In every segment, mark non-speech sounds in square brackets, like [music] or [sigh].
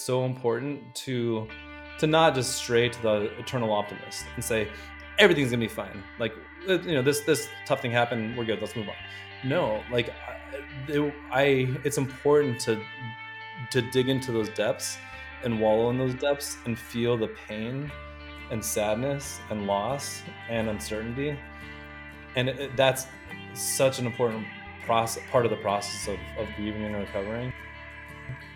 so important to to not just stray to the eternal optimist and say everything's gonna be fine. Like uh, you know, this this tough thing happened. We're good. Let's move on. No, like it, I, it's important to to dig into those depths and wallow in those depths and feel the pain and sadness and loss and uncertainty and it, that's such an important process part of the process of, of grieving and recovering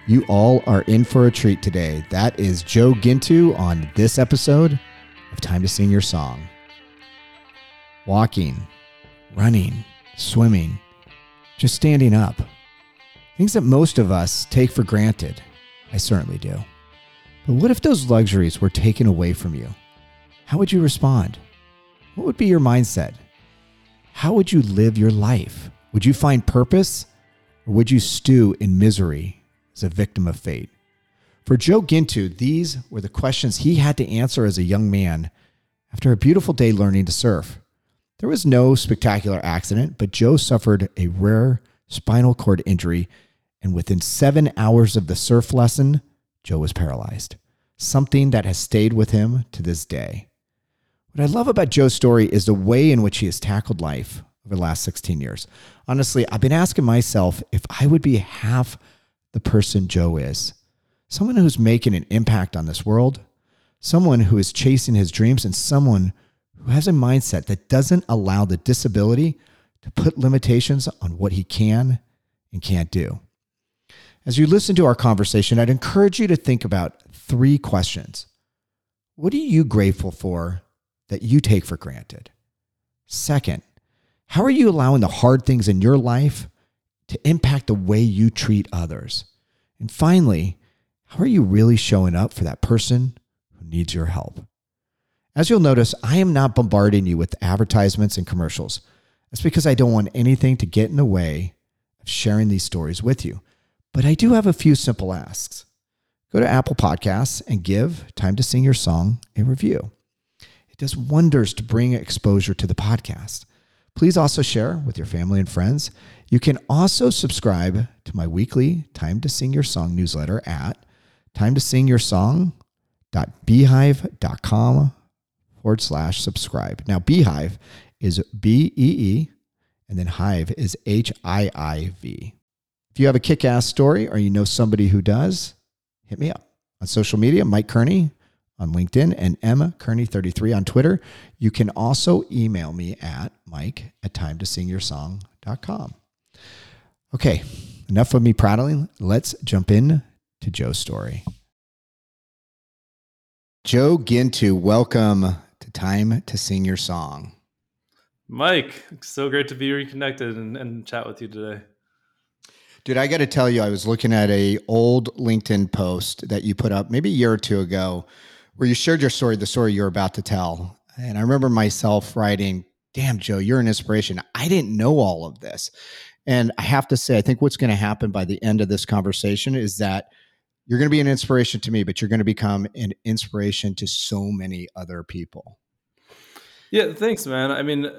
you all are in for a treat today. That is joe guintu on this episode of time to sing your song. Walking running swimming just standing up. Things that most of us take for granted i certainly do. But what if those luxuries were taken away from you? How would you respond? What would be your mindset? How would you live your life? Would you find purpose or would you stew in misery as a victim of fate? For Joe Guintu, these were the questions he had to answer as a young man after a beautiful day learning to surf. There was no spectacular accident, but Joe suffered a rare spinal cord injury, and within seven hours of the surf lesson, Joe was paralyzed, something that has stayed with him to this day. What I love about Joe's story is the way in which he has tackled life over the last 16 years. Honestly, I've been asking myself if I would be half the person Joe is someone who's making an impact on this world, someone who is chasing his dreams, and someone who has a mindset that doesn't allow the disability to put limitations on what he can and can't do. As you listen to our conversation, I'd encourage you to think about three questions. What are you grateful for that you take for granted? Second, how are you allowing the hard things in your life to impact the way you treat others? And finally, how are you really showing up for that person who needs your help? As you'll notice, I am not bombarding you with advertisements and commercials. That's because I don't want anything to get in the way of sharing these stories with you. But I do have a few simple asks. Go to Apple Podcasts and give Time to Sing Your Song a review. It does wonders to bring exposure to the podcast. Please also share with your family and friends. You can also subscribe to my weekly Time to Sing Your Song newsletter at time to sing your forward slash subscribe. Now, Beehiiv is B E E, and then Hive is H I I V. If you have a kick ass story or you know somebody who does, hit me up on social media, Mike Kearney on LinkedIn and mkearney33 on Twitter. You can also email me at mike at time to sing your. Okay, enough of me prattling. Let's jump in to Joe's story. Joe Guintu, welcome to Time to Sing Your Song. Mike, so great to be reconnected and, and chat with you today. Dude, I got to tell you, I was looking at a old LinkedIn post that you put up maybe a year or two ago where you shared your story, the story you're about to tell. And I remember myself writing, Damn, Joe, you're an inspiration. I didn't know all of this. And I have to say, I think what's going to happen by the end of this conversation is that you're going to be an inspiration to me, but you're going to become an inspiration to so many other people. Yeah, thanks, man. I mean,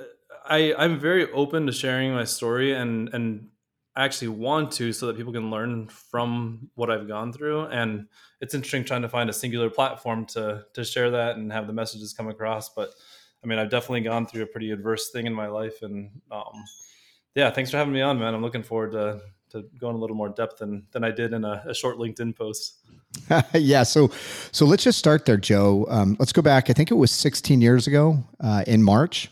I I'm very open to sharing my story and and actually want to so that people can learn from what I've gone through. And it's interesting trying to find a singular platform to to share that and have the messages come across. But I mean, I've definitely gone through a pretty adverse thing in my life, and um, yeah, thanks for having me on, man. I'm looking forward to to going a little more depth than than I did in a, a short LinkedIn post. [laughs] yeah, so so let's just start there, Joe. Um, let's go back. I think it was 16 years ago uh, in March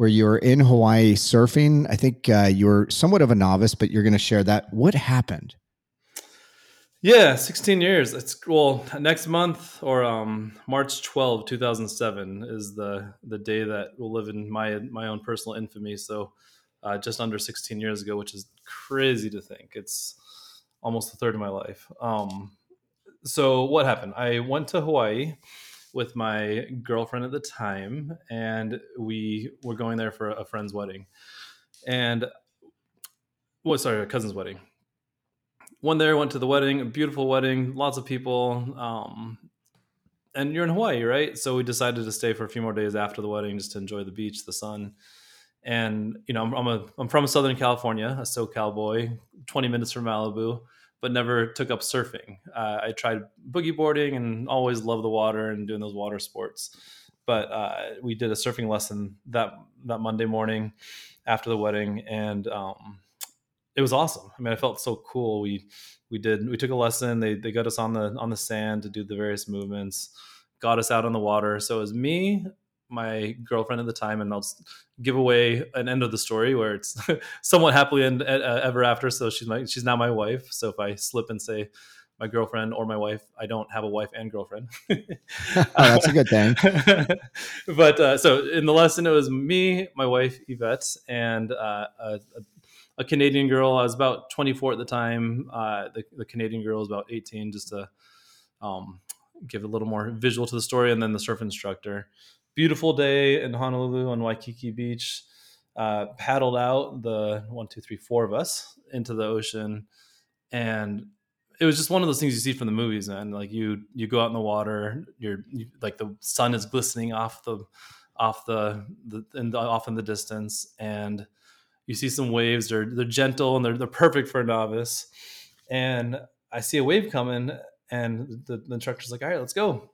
where you were in Hawaii surfing. I think uh, you were somewhat of a novice, but you're going to share that. What happened? Yeah, 16 years. It's well, next month or um, March 12, 2007 is the the day that will live in my my own personal infamy. So, uh, just under 16 years ago, which is crazy to think. It's almost a third of my life. Um, so what happened? I went to Hawaii with my girlfriend at the time, and we were going there for a friend's wedding. And well, sorry, a cousin's wedding. One there, went to the wedding, a beautiful wedding, lots of people. Um, and you're in Hawaii, right? So we decided to stay for a few more days after the wedding just to enjoy the beach, the sun. And you know, I'm, I'm a I'm from Southern California, a SoCal boy, 20 minutes from Malibu but never took up surfing. Uh, I tried boogie boarding and always loved the water and doing those water sports. But uh, we did a surfing lesson that that Monday morning after the wedding, and um, it was awesome. I mean, I felt so cool. We we did we took a lesson. They they got us on the on the sand to do the various movements, got us out on the water. So it was me, my girlfriend at the time, and I'll give away an end of the story where it's [laughs] somewhat happily end, uh, ever after. So she's my she's now my wife. So if I slip and say my girlfriend or my wife, I don't have a wife and girlfriend. [laughs] oh, that's a good thing. [laughs] but uh, so in the lesson, it was me, my wife Yvette, and uh, a, a, Canadian girl. I was about 24 at the time. Uh, the, the, Canadian girl was about 18, just to um, give a little more visual to the story, and then the surf instructor beautiful day in Honolulu on Waikiki Beach. Uh, paddled out the one, two, three, four of us into the ocean, and it was just one of those things you see from the movies, man. Like you, you go out in the water, you're you, like the sun is glistening off the, off the, the, and off in the distance, and you see some waves. They're they're gentle and they're they're perfect for a novice. And I see a wave coming, and the, the instructor's like, "All right, let's go."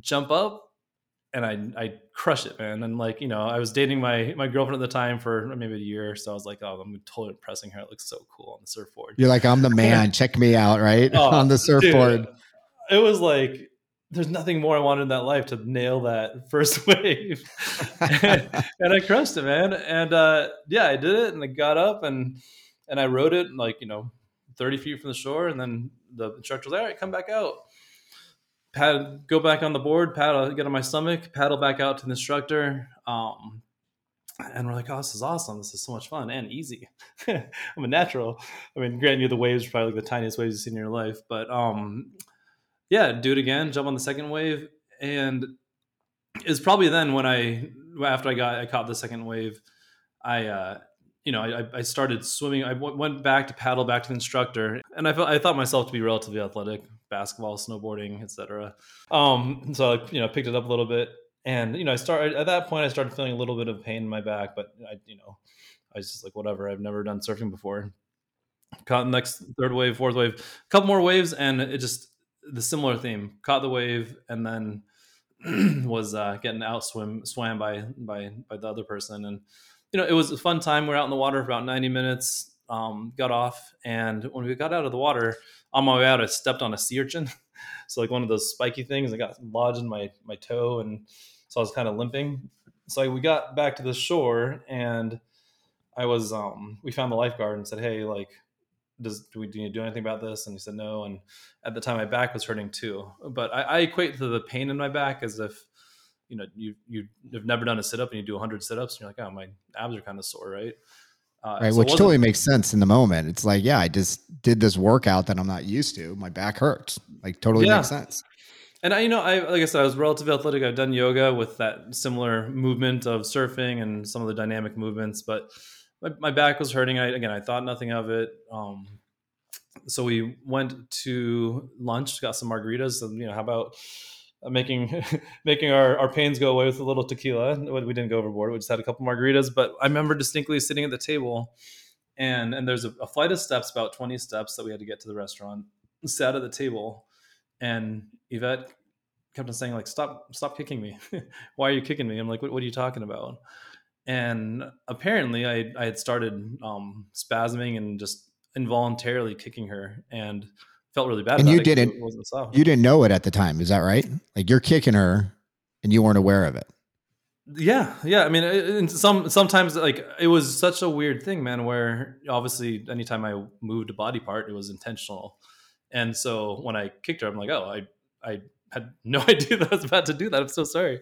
Jump up, and I I crush it, man. And like you know, I was dating my my girlfriend at the time for maybe a year, so I was like, oh, I'm totally impressing her. It looks so cool on the surfboard. You're like, I'm the [laughs] man. Check me out, right oh, [laughs] on the surfboard. Dude, it was like there's nothing more I wanted in that life to nail that [laughs] first wave, and, and, I crushed it, man. And uh, yeah, I did it, and I got up and and I rode it like you know, 30 feet from the shore, and then the instructor was like, all right, come back out paddle, go back on the board, paddle, get on my stomach, paddle back out to the instructor. Um, and we're like, oh, this is awesome. This is so much fun and easy. [laughs] I'm a natural. I mean, granted, you the waves are probably like the tiniest waves you've seen in your life, but um, yeah, do it again, jump on the second wave. And it's probably then when I, after I got, I caught the second wave, I, uh, you know, I, I started swimming. I w- went back to paddle back to the instructor, and I felt I thought myself to be relatively athletic, basketball, snowboarding, etc. Um, so I, you know, picked it up a little bit, and you know, I started at that point. I started feeling a little bit of pain in my back, but I, you know, I was just like, whatever. I've never done surfing before. Caught next third wave, fourth wave, a couple more waves, and it just the similar theme. Caught the wave, and then [clears throat] was uh, getting out swim swam by by by the other person, and you know, it was a fun time. We are out in the water for about 90 minutes. Um, got off, and when we got out of the water, on my way out, I stepped on a sea urchin. [laughs] so like one of those spiky things, I got lodged in my my toe, and so I was kind of limping. So like, we got back to the shore, and I was um, we found the lifeguard and said, hey, like, does do we do do anything about this? And he said no. And at the time, my back was hurting too. But I, I equate to the pain in my back as if you know you you have never done a sit up and you do 100 sit ups and you're like oh my abs are kind of sore right uh, right so which totally makes sense in the moment it's like yeah i just did this workout that i'm not used to my back hurts like totally yeah. makes sense and I, you know, I like I said, I was relatively athletic. I've done yoga with that similar movement of surfing and some of the dynamic movements, but my, my back was hurting. I again, I thought nothing of it. Um, so we went to lunch, got some margaritas, and you know, how about making [laughs] making our, our pains go away with a little tequila. We didn't go overboard. We just had a couple margaritas. But I remember distinctly sitting at the table, and and there's a, a flight of steps, about twenty steps that we had to get to the restaurant. Sat at the table, and Yvette kept on saying like, "Stop, stop kicking me! [laughs] Why are you kicking me?" I'm like, "What, what are you talking about?" And apparently, I I had started um, spasming and just involuntarily kicking her, and felt really bad. And you didn't you didn't know it at the time, is that right? Like you're kicking her, and you weren't aware of it. Yeah, yeah. I mean, it, some sometimes like it was such a weird thing, man. Where obviously, anytime I moved a body part, it was intentional. And so when I kicked her, I'm like, oh, I I had no [laughs] idea that I was about to do that. I'm so sorry.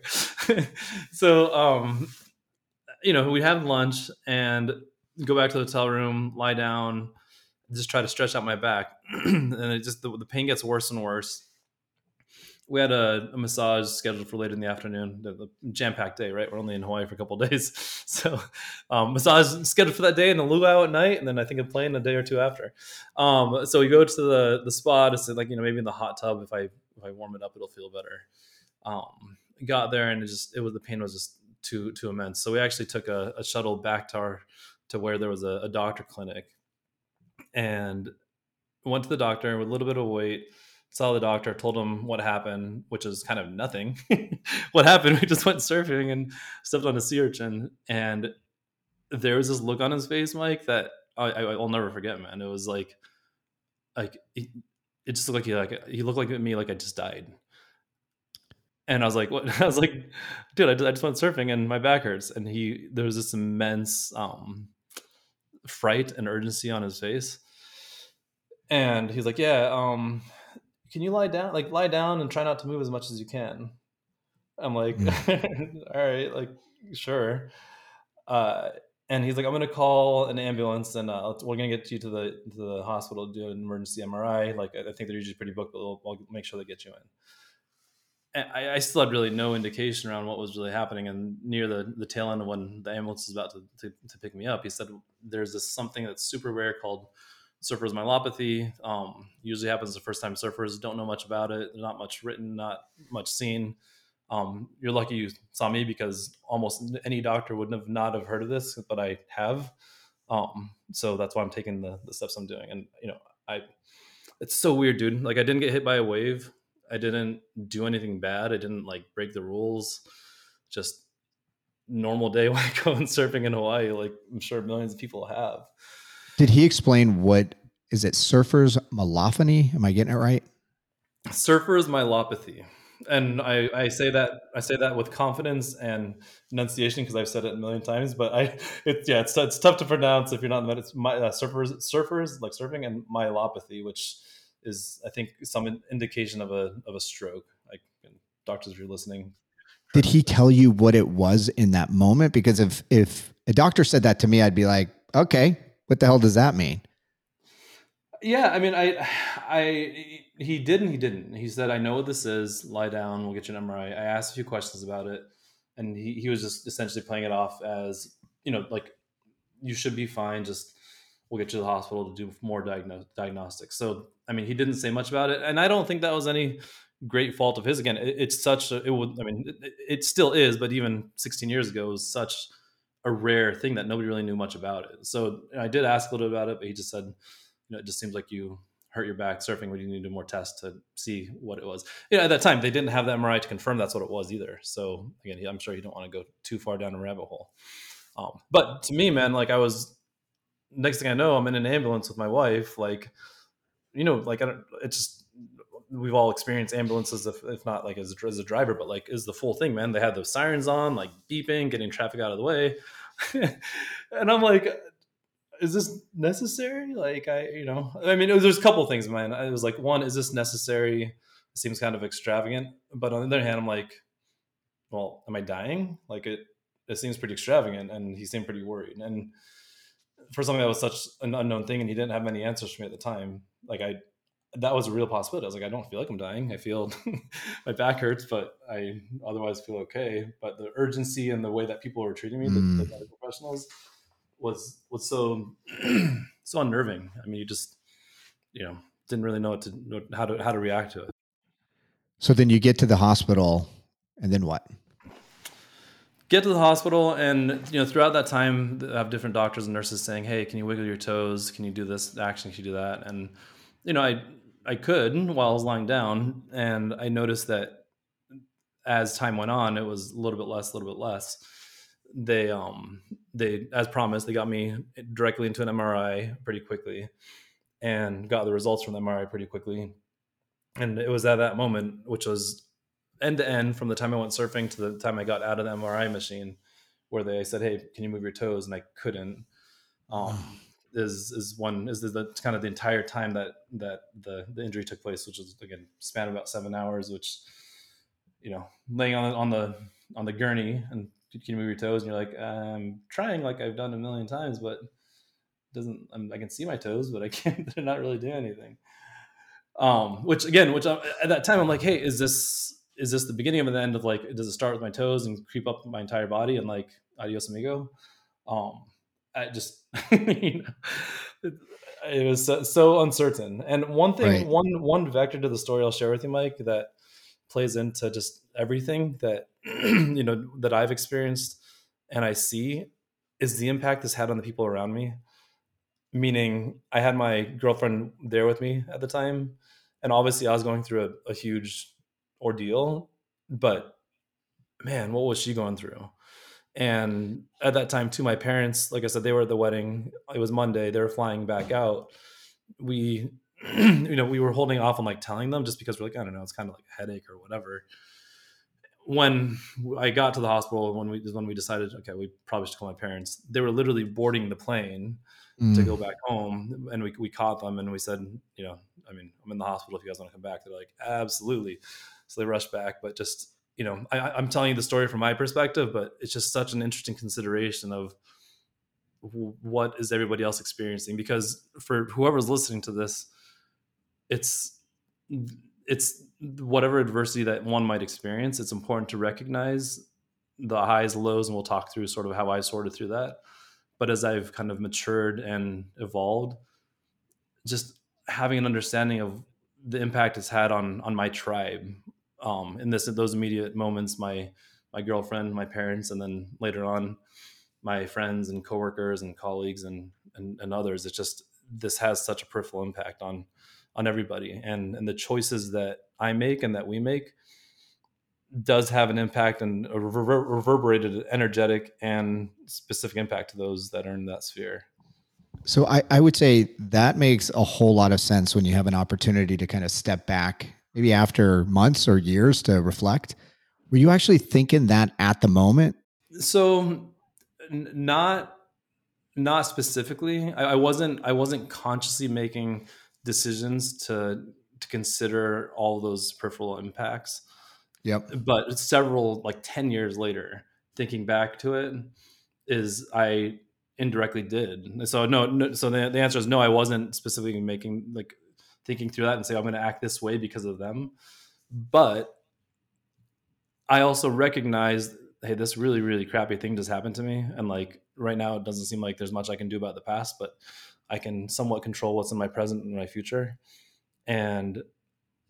[laughs] so, um, you know, we have lunch and go back to the hotel room, lie down, just try to stretch out my back, [clears throat] and it just the, the, pain gets worse and worse. We had a, a massage scheduled for later in the afternoon, the, the jam packed day, right? We're only in Hawaii for a couple days, [laughs] so um, massage scheduled for that day, and a luau at night, and then I think a plane a day or two after. Um, so we go to the the spa say like you know maybe in the hot tub if I if I warm it up it'll feel better. Um, got there and it just it was the pain was just too too immense. So we actually took a, a shuttle back to our to where there was a, a doctor clinic and went to the doctor with a little bit of weight saw the doctor told him what happened which is kind of nothing [laughs] what happened we just went surfing and stepped on a sea urchin and there was this look on his face mike that I, will never forget man it was like like it, it just looked like he like he looked like me like i just died and I was like, "What?" [laughs] I was like, "Dude, I just, I just went surfing and my back hurts." And he there was this immense um, fright and urgency on his face, and he's like, "Yeah, um, can you lie down? Like lie down and try not to move as much as you can." I'm like, mm. [laughs] "All right, like sure." Uh, and he's like, "I'm gonna call an ambulance and uh, we're gonna get you to the to the hospital to do an emergency MRI. Like I think they're usually pretty booked, but we'll, we'll make sure they get you in." I, I, still had really no indication around what was really happening. And near the, the tail end of when the ambulance was about to, to, to pick me up, he said, There's this something that's super rare called surfer's myelopathy. Um, usually happens the first time surfers don't know much about it. Not much written, not much seen. Um, you're lucky you saw me because almost any doctor wouldn't have not have heard of this, but I have. Um, so that's why I'm taking the, the steps I'm doing. And, you know, I, it's so weird, dude. Like I didn't get hit by a wave. I didn't do anything bad. I didn't like break the rules. Just normal day [laughs] when I go and surfing in Hawaii, like I'm sure millions of people have. Did he explain what is it? Surfers myelopathy? Am I getting it right? Surfers myelopathy, and I, I say that I say that with confidence and enunciation because I've said it a million times. But I, it's yeah, it's, it's tough to pronounce if you're not in the my uh, surfers, surfers like surfing and myelopathy, which is I think some indication of a of a stroke. Like doctors, if you're listening, did he tell you what it was in that moment? Because if if a doctor said that to me, I'd be like, okay, what the hell does that mean? Yeah, I mean, I, I, he didn't, he didn't. He said, "I know what this is. Lie down. We'll get you an MRI." I asked a few questions about it, and he he was just essentially playing it off as you know, like you should be fine. Just we'll get you to the hospital to do more diagno- diagnostics. So, I mean, he didn't say much about it, and I don't think that was any great fault of his. Again, it, it's such a, it would, I mean, it, it, still is, but even 16 years ago, was such a rare thing that nobody really knew much about it. So, I did ask a little bit about it, but he just said, you know, it just seems like you hurt your back surfing, but you need more tests to see what it was. Yeah, at that time they didn't have the MRI to confirm that's what it was either. So again, I'm sure you don't want to go too far down a rabbit hole. Um, but to me, man, like I was next thing I know, I'm in an ambulance with my wife. Like, you know, like I don't. It's just we've all experienced ambulances, if, if not like as a, as a driver, but like is the full thing, man. They had those sirens on, like beeping, getting traffic out of the way, [laughs] and I'm like, is this necessary? Like, I, you know, I mean, there's a couple things, man. I was like, one, is this necessary? It seems kind of extravagant, but on the other hand, I'm like, well, am I dying? Like it, it seems pretty extravagant, and he seemed pretty worried, and for something that was such an unknown thing and he didn't have many answers for me at the time like i that was a real possibility. I was like i don't feel like i'm dying. I feel [laughs] my back hurts but i otherwise feel okay. But the urgency and the way that people were treating me mm. the, the mm. medical professionals was was so [clears throat] so unnerving. I mean you just you know didn't really know what to how to how to react to it. So then you get to the hospital and then what? Get to the hospital and you know throughout that time I have different doctors and nurses saying hey can you wiggle your toes? Can you do this action? Can you do that? And you know i i could while i was lying down and i noticed that as time went on it was a little bit less a little bit less they um they as promised they got me directly into an mri pretty quickly and got the results from the mri pretty quickly and it was at that moment which was end to end from the time I went surfing to the time I got out of the MRI machine, where they said, "Hey, can you move your toes?" and I couldn't. Um, is is one is the, the, kind of the entire time that that the the injury took place, which was again span about seven hours, which you know laying on on the on the gurney and can you move your toes? And you're like, I'm trying like I've done a million times, but doesn't I'm, i can see my toes, but I [laughs] can't. They're not really doing anything. Um, which again, which I, at that time I'm like, hey, is this is this the beginning of the end of like does it start with my toes and creep up my entire body and like adios amigo um i just [laughs] you know, it, it, was so, so, uncertain and one thing right. one one vector to the story i'll share with you mike that plays into just everything that [clears throat] you know that i've experienced and i see is the impact this had on the people around me meaning I had my girlfriend there with me at the time, and obviously I was going through a, a huge ordeal, but man, what was she going through? And at that time, too, my parents, like I said, they were at the wedding. It was Monday. They were flying back out. We, [clears throat] you know, we were holding off on like telling them just because we're like, I don't know, it's kind of like a headache or whatever. When I got to the hospital, when we is when we decided, okay, we probably should call my parents. They were literally boarding the plane mm. to go back home, and we we caught them and we said, you know, I mean, I'm in the hospital. If you guys want to come back, they're like, absolutely. So they rushed back, but just you know, I, I'm telling you the story from my perspective, but it's just such an interesting consideration of what is everybody else experiencing? Because for whoever's listening to this it's it's whatever adversity that one might experience it's important to recognize the highs lows and we'll talk through sort of how i sorted through that. But as i've kind of matured and evolved just having an understanding of the impact it's had on on my tribe um, in this those immediate moments, my my girlfriend, my parents, and then later on, my friends and coworkers and colleagues and and, and others. It's just this has such a peripheral impact on on everybody, and and the choices that I make and that we make does have an impact and a rever- reverberated energetic and specific impact to those that are in that sphere. So I, I would say that makes a whole lot of sense when you have an opportunity to kind of step back maybe after months or years to reflect were you actually thinking that at the moment? So n- not not specifically. I, I, wasn't i wasn't consciously making decisions to to consider all those peripheral impacts. Yep. But several like 10 years later thinking back to it is i indirectly did. So no, no so the, the answer is no i wasn't specifically making like thinking through that and say I'm going to act this way because of them. But I also recognize, hey, this really really crappy thing just happened to me, and like right now it doesn't seem like there's much I can do about the past, but I can somewhat control what's in my present and my future. And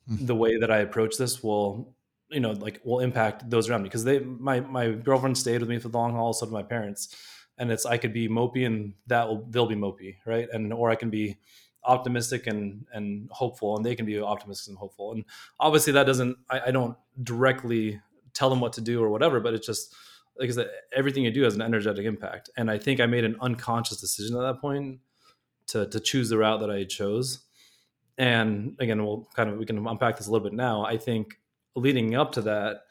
hmm. the way that I approach this will you know like will impact those around me because they my my girlfriend stayed with me for the long haul so did my parents and it's i could be mopey and that will they'll be mopey right and or i can be optimistic and and hopeful and they can be optimistic and hopeful. And obviously that doesn't I, I, don't directly tell them what to do or whatever but it's just like i said everything you do has an energetic impact. And i think i made an unconscious decision at that point to to choose the route that i chose. And again we'll kind of we can unpack this a little bit now. I think leading up to that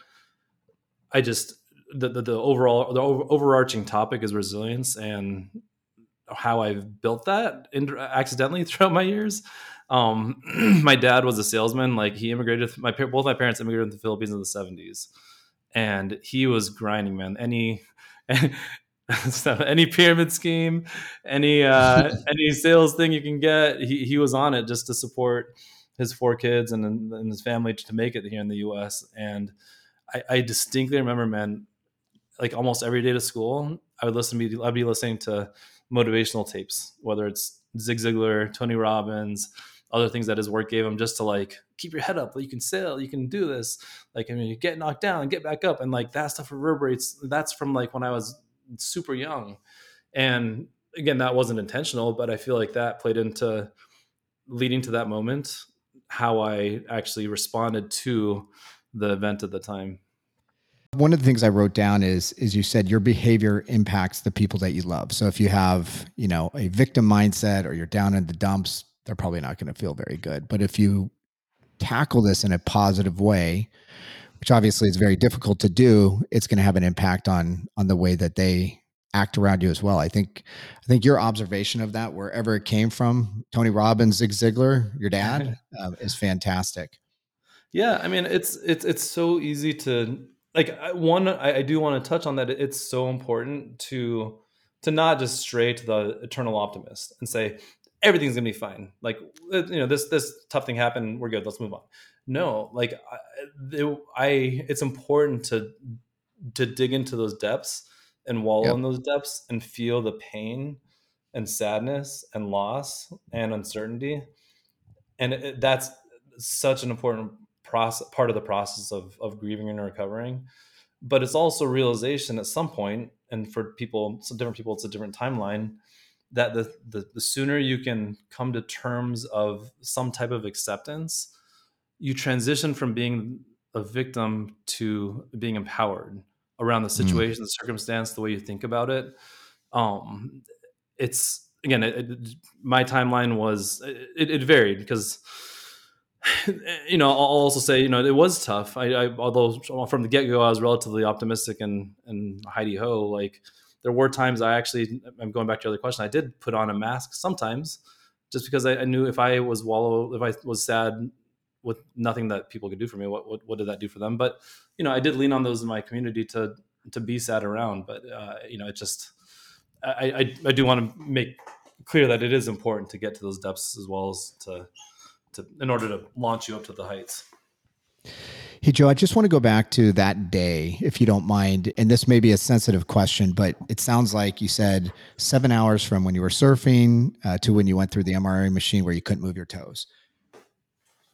i just the, the, the overall the overarching topic is resilience and how I've built that in, accidentally [laughs] throughout my years. Um, [clears throat] my dad was a salesman. Like he immigrated. My both my parents immigrated to the Philippines in the seventies, and he was grinding, man. Any [laughs] any pyramid scheme, any uh, [laughs] any sales thing you can get, he he was on it just to support his four kids and, and his family to make it here in the U.S. And I, I distinctly remember, man, like almost every day to school, I would listen to I'd be listening to motivational tapes, whether it's Zig Ziglar, Tony Robbins, other things that his work gave him just to like keep your head up. You can sail, you can do this. Like, I mean, you get knocked down get back up. And like that stuff reverberates. That's from like when I was super young. And again, that wasn't intentional, but I feel like that played into leading to that moment, how I actually responded to the event at the time. One of the things I wrote down is is you said your behavior impacts the people that you love. So if you have, you know, a victim mindset or you're down in the dumps, they're probably not going to feel very good. But if you tackle this in a positive way, which obviously is very difficult to do, it's going to have an impact on on the way that they act around you as well. I think I think your observation of that, wherever it came from, Tony Robbins, Zig Ziglar, your dad, uh, [laughs] is fantastic. Yeah, I mean, it's it's it's so easy to like one I, I do want to touch on that it's so important to to not just stray to the eternal optimist and say everything's gonna be fine. Like uh, you know this this tough thing happened we're good let's move on. No like I, it, I it's important to to dig into those depths and wallow yep. in those depths and feel the pain and sadness and loss and uncertainty. And it, that's such an important process part of the process of of grieving and recovering but it's also realization at some point and for people some different people it's a different timeline that the, the the sooner you can come to terms of some type of acceptance, you transition from being a victim to being empowered around the situation, mm. the circumstance, the way you think about it. Um, it's again, it, it, my timeline was it, it, varied because [sighs] you know I'll also say you know it was tough. I, I although from the get go I was relatively optimistic and and Heidi ho like there were times I actually I'm going back to your other question I did put on a mask sometimes just because I, I knew if I was wallow if I was sad with nothing that people could do for me what, what what did that do for them but you know I did lean on those in my community to to be sad around but uh, you know it just I, I, I do want to make clear that it is important to get to those depths as well as to, to in order to launch you up to the heights. Hey, Joe, I just want to go back to that day, if you don't mind. And this may be a sensitive question, but it sounds like you said seven hours from when you were surfing uh, to when you went through the MRI machine where you couldn't move your toes.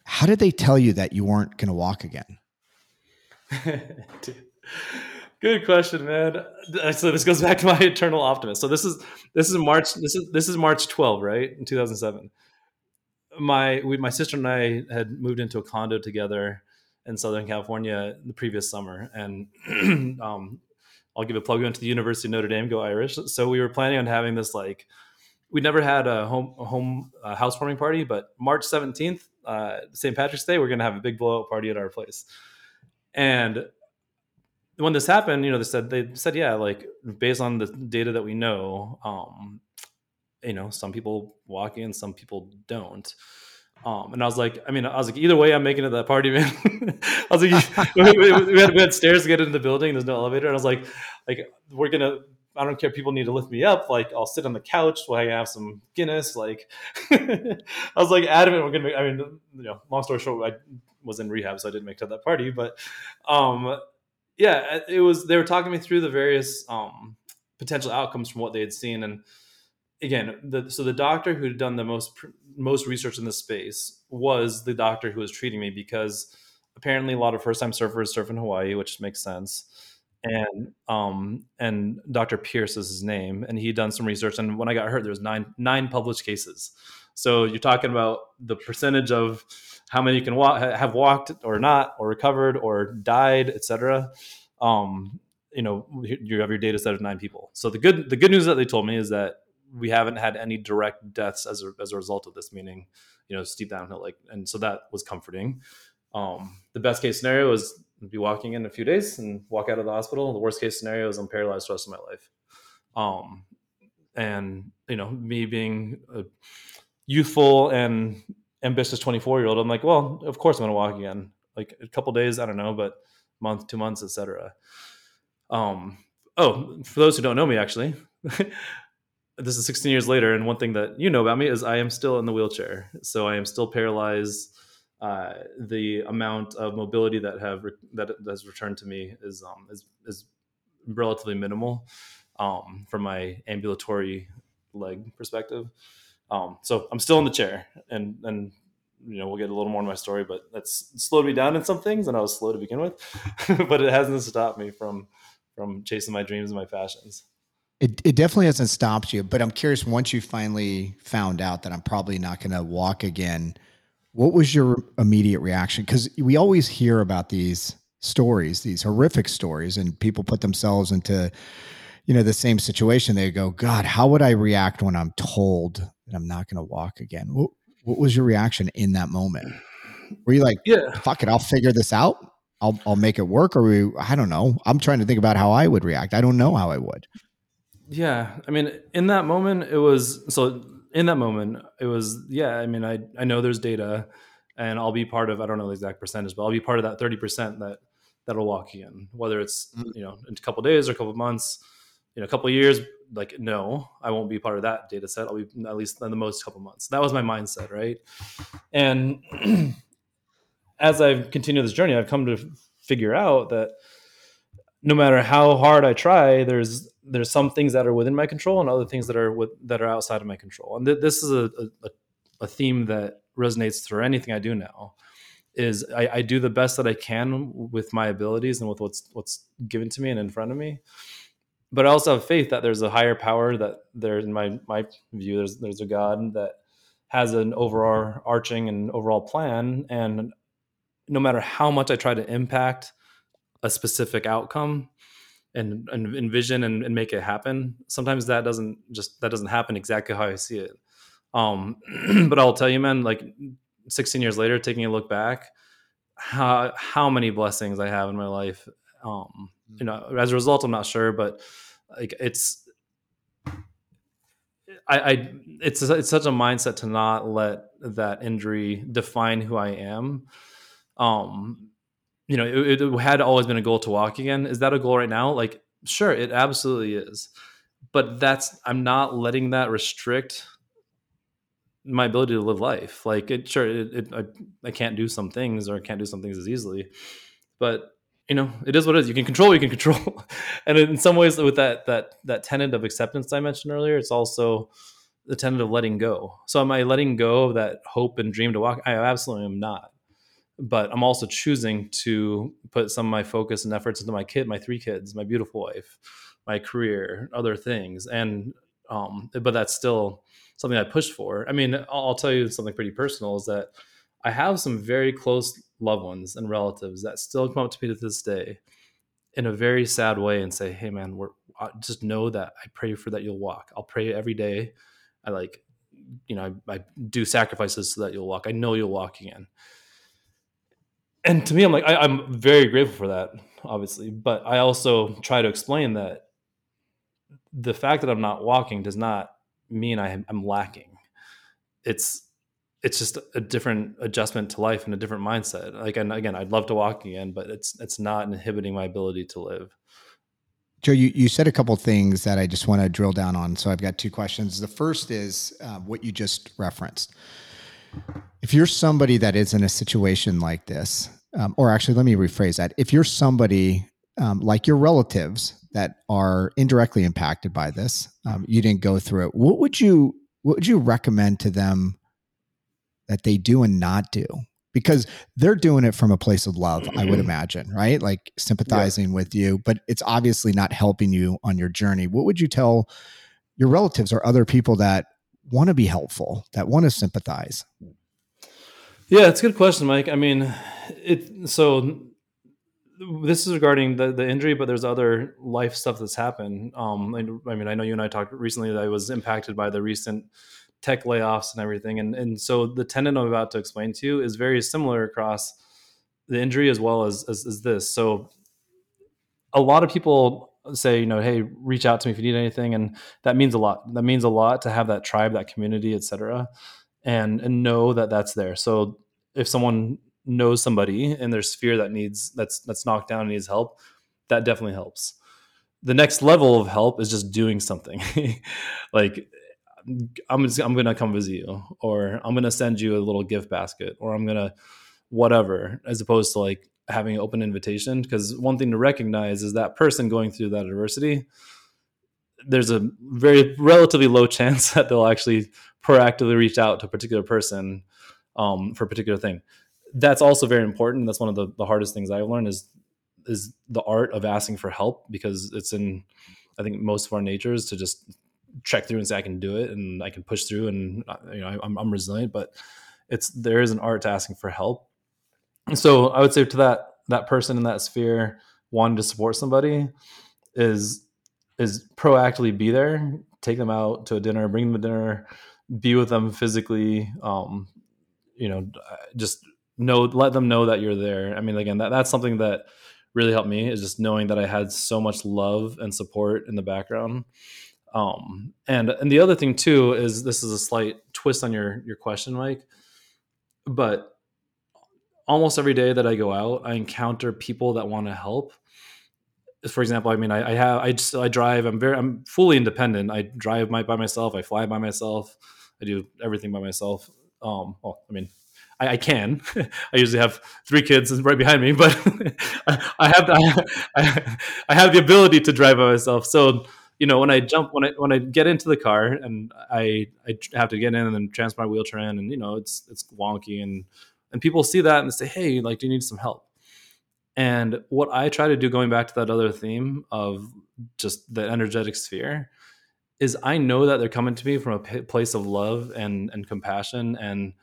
How did they tell you that you weren't going to walk again? [laughs] Good question, man. So this goes back to my [laughs] eternal optimist. So this is this is March. This is this is March 12, right, in 2007. My we, my sister and I had moved into a condo together in Southern California the previous summer, and [clears throat] um, I'll give a plug. We went to the University of Notre Dame, go Irish. So we were planning on having this like we never had a home a home housewarming party, but March 17th, uh, St. Patrick's Day, we're gonna have a big blowout party at our place, and when this happened, you know, they said they said, yeah, like based on the data that we know, um, you know, some people walk in, some people don't. Um, and I was like, I mean, I was like, either way, I'm making it that party, [laughs] man. I was like, [laughs] we, we, had, we, had, stairs to get into the building. There's no elevator. And I was like, like we're gonna. I don't care. People need to lift me up. Like I'll sit on the couch while I have some Guinness. Like [laughs] I was like adamant. We're gonna. Make, I mean, you know, long story short, I was in rehab, so I didn't make it to that party. But um, yeah, it was. They were talking me through the various um, potential outcomes from what they had seen, and again, the, so the doctor who had done the most most research in this space was the doctor who was treating me because apparently a lot of first time surfers surf in Hawaii, which makes sense. And um, and Dr. Pierce is his name, and he'd done some research. And when I got hurt, there was nine nine published cases. So you're talking about the percentage of how many you can walk, have walked or not, or recovered or died, etc. Um, you know, you have your data set of nine people. So the good the good news that they told me is that we haven't had any direct deaths as a, as a result of this, meaning, you know, steep downhill. Like, and so that was comforting. Um, the best case scenario is be walking in a few days and walk out of the hospital. The worst case scenario is I'm paralyzed for the rest of my life. Um, and you know, me being a youthful and ambitious 24 year old i'm like well of course i'm going to walk again like a couple days i don't know but month two months etc um oh for those who don't know me actually [laughs] this is 16 years later and one thing that you know about me is i am still in the wheelchair. So i am still paralyzed. Uh, the amount of mobility that have re- that has returned to me is um is, is relatively minimal um from my ambulatory leg perspective. Um, so I'm still in the chair, and and you know we'll get a little more in my story, but that's slowed me down in some things, and I was slow to begin with, [laughs] but it hasn't stopped me from from chasing my dreams and my passions. It, it definitely hasn't stopped you, but I'm curious. Once you finally found out that I'm probably not going to walk again, what was your immediate reaction? Because we always hear about these stories, these horrific stories, and people put themselves into you know the same situation. They go god how would i react when i'm told that i'm not going to walk again? What, what, was your reaction in that moment? Were you like yeah. Fuck it i'll figure this out. I'll, I'll make it work or we, i don't know. I'm trying to think about how i would react. I don't know how i would yeah i mean in that moment it was so in that moment it was yeah i mean i i know there's data and i'll be part of i don't know the exact percentage but i'll be part of that 30% that that'll walk in whether it's mm. you know in a couple days or a couple months you know, a couple years, like, no, I won't be part of that data set. I'll be at least in the most couple months. That was my mindset, right? And [clears throat] as I've continued this journey, I've come to figure out that no matter how hard I try, there's there's some things that are within my control and other things that are with that are outside of my control. And th- this is a, a, a theme that resonates through anything I do now. Is I, I do the best that I can with my abilities and with what's what's given to me and in front of me but I also have faith that there's a higher power that there, in my my view there's there's a God that has an overarching and overall plan and no matter how much I try to impact a specific outcome and, and envision and, and make it happen, sometimes that doesn't just that doesn't happen exactly how I see it. Um, [clears throat] but I'll tell you, man, like 16 years later, taking a look back, how how many blessings I have in my life. Um, you know, as a result, I'm not sure, but like it's I, I it's it's such a mindset to not let that injury define who I am. Um, you know, it, it, had always been a goal to walk again. Is that a goal right now? Like, sure, it absolutely is. But that's I'm not letting that restrict my ability to live life. Like, it sure, it, it I, I can't do some things or I can't do some things as easily, but you know, it is what it is. You can control, you can control. [laughs] and in some ways, with that that that tenet of acceptance I mentioned earlier, it's also the tenet of letting go. So am I letting go of that hope and dream to walk? I absolutely am not. But I'm also choosing to put some of my focus and efforts into my kid, my three kids, my beautiful wife, my career, other things. And um, but that's still something I push for. I mean, I'll, I'll tell you something pretty personal is that I have some very close loved ones and relatives that still come up to me to this day in a very sad way and say, "Hey, man, we're just know that I pray for that you'll walk. I'll pray every day. I like, you know, I, I do sacrifices so that you'll walk. I know you'll walk again." And to me, I'm like, I, I'm very grateful for that, obviously, but I also try to explain that the fact that I'm not walking does not mean I am, I'm lacking. It's it's just a different adjustment to life and a different mindset. Like, and again, I'd love to walk again, but it's it's not inhibiting my ability to live. Joe, you, you said a couple things that I just want to drill down on. So I've got two questions. The first is uh, what you just referenced. If you're somebody that is in a situation like this, um, or actually, let me rephrase that. If you're somebody um, like your relatives that are indirectly impacted by this, um, you didn't go through it. What would you what would you recommend to them that they do and not do because they're doing it from a place of love i would [clears throat] imagine right like sympathizing yeah. with you but it's obviously not helping you on your journey what would you tell your relatives or other people that want to be helpful that want to sympathize yeah it's a good question mike i mean it so this is regarding the, the injury, but there's other life stuff that's happened. Um, I, I mean, I know you and I talked recently that I was impacted by the recent tech layoffs and everything. And and so the tenet I'm about to explain to you is very similar across the injury as well as, as, as this. So a lot of people say, you know, hey, reach out to me if you need anything, and that means a lot. That means a lot to have that tribe, that community, etc., and and know that that's there. So if someone knows somebody in their sphere that needs that's that's knocked down and needs help, that definitely helps. The next level of help is just doing something. [laughs] like I'm just, I'm gonna come visit you, or I'm gonna send you a little gift basket, or I'm gonna whatever, as opposed to like having an open invitation. Because one thing to recognize is that person going through that adversity, there's a very relatively low [laughs] chance that they'll actually proactively reach out to a particular person um, for a particular thing. That's also very important. That's one of the, the hardest things I've learned is is the art of asking for help because it's in I think most of our natures to just check through and say I can do it and I can push through and uh, you know I'm, I'm resilient. But it's there is an art to asking for help. So I would say to that that person in that sphere wanting to support somebody is is proactively be there, take them out to a dinner, bring them to dinner, be with them physically. Um, you know, just know let them know that you're there. I mean, again, that that's something that really helped me is just knowing that I had so much love and support in the background um, and and the other thing too is this is a slight twist on your your question, Mike. But almost every day that I go out, I encounter people that want to help. For example, I mean, I, I have I just I drive. I'm very I'm fully independent. I drive my, by myself. I fly by myself. I do everything by myself. Um, well, I mean, I, I, can. [laughs] I usually have three kids right behind me, but [laughs] I, have I, I, have the ability to drive by myself. So you know when I jump when I when I get into the car and I I have to get in and then transfer my wheelchair in and you know it's it's wonky and and people see that and they say hey like do you need some help? And what I try to do, going back to that other theme of just the energetic sphere, is I know that they're coming to me from a place of love and and compassion and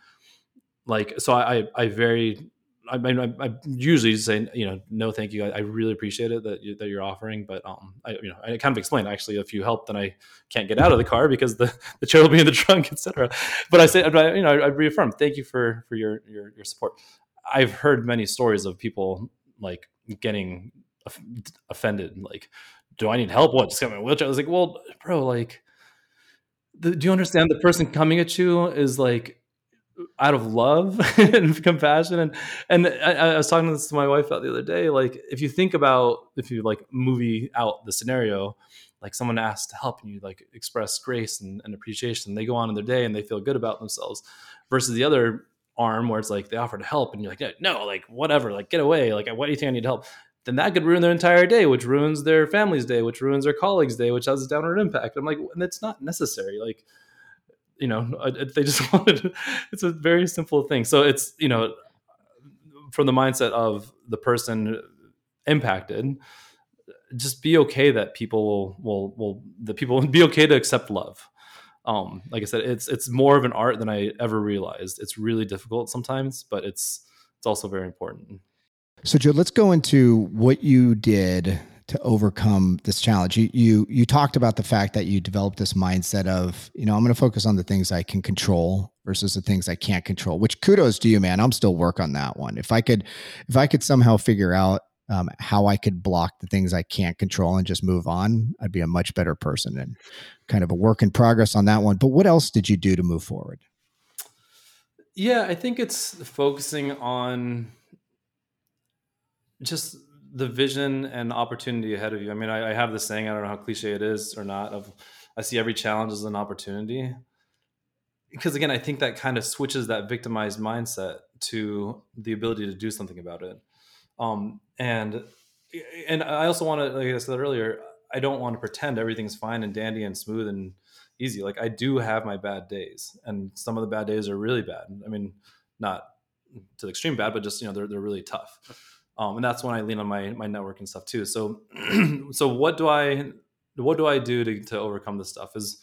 like so I I very I, I, I usually say you know no thank you. I, I, really appreciate it that you, that you're offering but um I you know I kind of explain actually if you help then I can't get out of the car because the, [laughs] the chair will be in the trunk [laughs] etc but I say you know I, I reaffirm thank you for for your your your support. I've heard many stories of people like getting offended like do I need help? What? Just got my wheelchair? I was like well bro like the, do you understand the person coming at you is like out of love [laughs] and compassion. And and I, I, was talking this to my wife about the other day like if you think about if you like movie out the scenario like someone asks to help and you like express grace and, and appreciation they go on in their day and they feel good about themselves versus the other arm where it's like they offer to help and you're like no like whatever like get away like what do you think i need help. Then that could ruin their entire day which ruins their family's day which ruins their colleagues day which has a downward impact. I'm like and it's not necessary. Like you know [laughs] they just [laughs] wanted it's a very simple thing. So it's you know from the mindset of the person impacted just be okay that people will will will the people be okay to accept love. Um like i said it's it's more of an art than i ever realized. It's really difficult sometimes but it's it's also very important. So joe let's go into what you did to overcome this challenge. You you you talked about the fact that you developed this mindset of, you know, I'm going to focus on the things I can control versus the things I can't control. Which kudos to you, man. I'm still work on that one. If I could if I could somehow figure out um, how I could block the things I can't control and just move on, I'd be a much better person and kind of a work in progress on that one. But what else did you do to move forward? Yeah, I think it's focusing on just the vision and opportunity ahead of you. I mean, I, I have this saying, I don't know how cliche it is or not, of I see every challenge as an opportunity. Because again, I think that kind of switches that victimized mindset to the ability to do something about it. Um, and and I also want to, like I said earlier, I don't want to pretend everything's fine and dandy and smooth and easy. Like I do have my bad days, and some of the bad days are really bad. I mean, not to the extreme bad, but just you know they're they're really tough um, and that's when I lean on my my network and stuff too. So, [clears throat] so what do I what do I do to to overcome this stuff? Is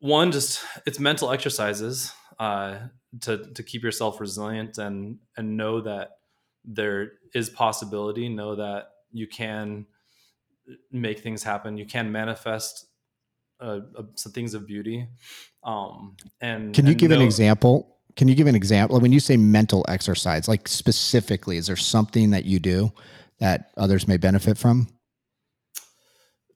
one just it's mental exercises uh, to to keep yourself resilient and and know that there is possibility. Know that you can make things happen. You can manifest uh, uh, some things of beauty. Um, and can you and give know, an example can you give an example? When you say mental exercise, like specifically, is there something that you do that others may benefit from?